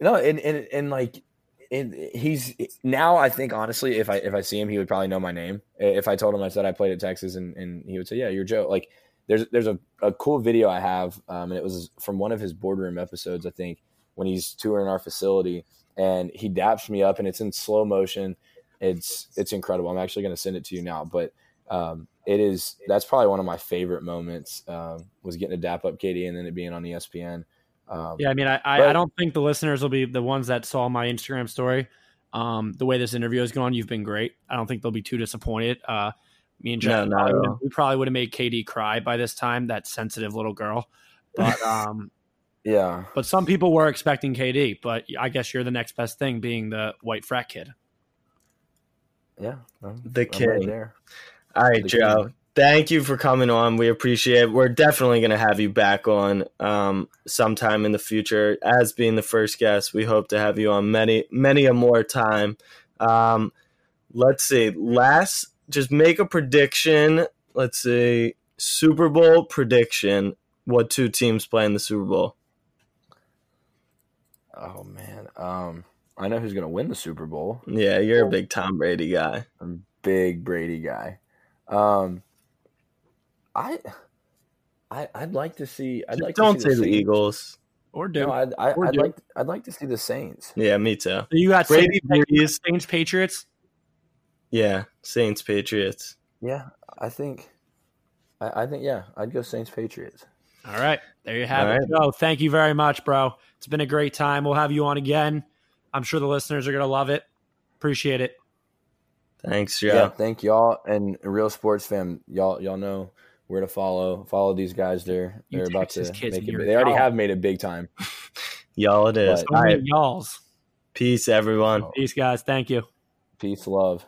F: No, and and and like, and he's now. I think honestly, if I if I see him, he would probably know my name. If I told him I said I played at Texas, and, and he would say, "Yeah, you're Joe." Like, there's there's a, a cool video I have, um, and it was from one of his boardroom episodes, I think, when he's touring our facility, and he daps me up, and it's in slow motion. It's it's incredible. I'm actually going to send it to you now, but um, it is that's probably one of my favorite moments um, was getting to dap up KD, and then it being on ESPN. Um,
E: Yeah, I mean, I, I,
F: But-
E: I don't think the listeners will be the ones that saw my Instagram story. Um, the way this interview has gone, you've been great. I don't think they'll be too disappointed. Uh, me and Jeff,
A: No,
E: probably
A: at
E: would've-
A: all.
E: we probably would have made KD cry by this time. That sensitive little girl, but um,
F: yeah.
E: but some people were expecting KD. But I guess you're the next best thing, being the white frat kid.
F: Yeah, I'm-
A: The
F: I'm right there.
A: All right, Joe.
F: king.
A: Thank you for coming on. We appreciate it. We're definitely going to have you back on um, sometime in the future. As being the first guest, we hope to have you on many, many a more time. Um, let's see. Last, just make a prediction. Let's see. Super Bowl prediction. What two teams play in the Super Bowl?
F: Oh man, um, I know who's gonna win the Super Bowl.
A: Yeah, you're a big Tom Brady guy.
F: I'm a big Brady guy. Um, I, I, I'd like to see. I'd like
A: Don't
F: to
A: say
F: see
A: the Eagles.
E: Or do
F: No, I'd, I,
E: Or
F: I'd like. I'd like to see the Saints.
A: Yeah, me too.
E: you got
A: Brady
E: Saints, Saints Patriots?
A: Yeah, Saints Patriots.
F: Yeah, I think. I, I think yeah, I'd go Saints Patriots.
E: All right, there you have
A: All
E: it,
A: right.
E: Joe. Thank you very much, bro. It's been a great time. We'll have you on again. I'm sure the listeners are gonna love it. Appreciate it.
A: Thanks, Joe.
F: Yeah, thank y'all and real sports fam. Y'all, y'all know where to follow. Follow these guys. They're
E: You
F: they're about to
E: Texas kids
F: make it. They already
E: y'all.
F: have made it big time.
A: Y'all it is.
F: But-
E: So
A: All
E: many
A: Peace, everyone. Oh.
E: Peace, guys. Thank you.
F: Peace, love.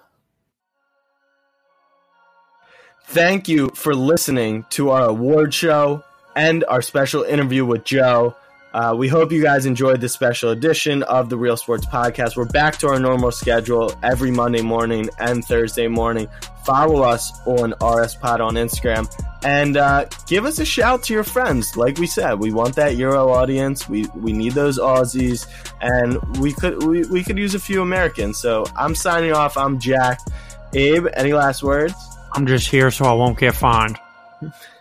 A: Thank you for listening to our award show and our special interview with Joe. Uh, we hope you guys enjoyed this special edition of the Real Sports Podcast. We're back to our normal schedule every Monday morning and Thursday morning. Follow us on RS Pod on Instagram and uh, give us a shout to your friends. Like we said, we want that Euro audience. We we need those Aussies, and we could we, we could use a few Americans. So I'm signing off. I'm Jack. Abe, any last words?
E: I'm just here so I won't get fined.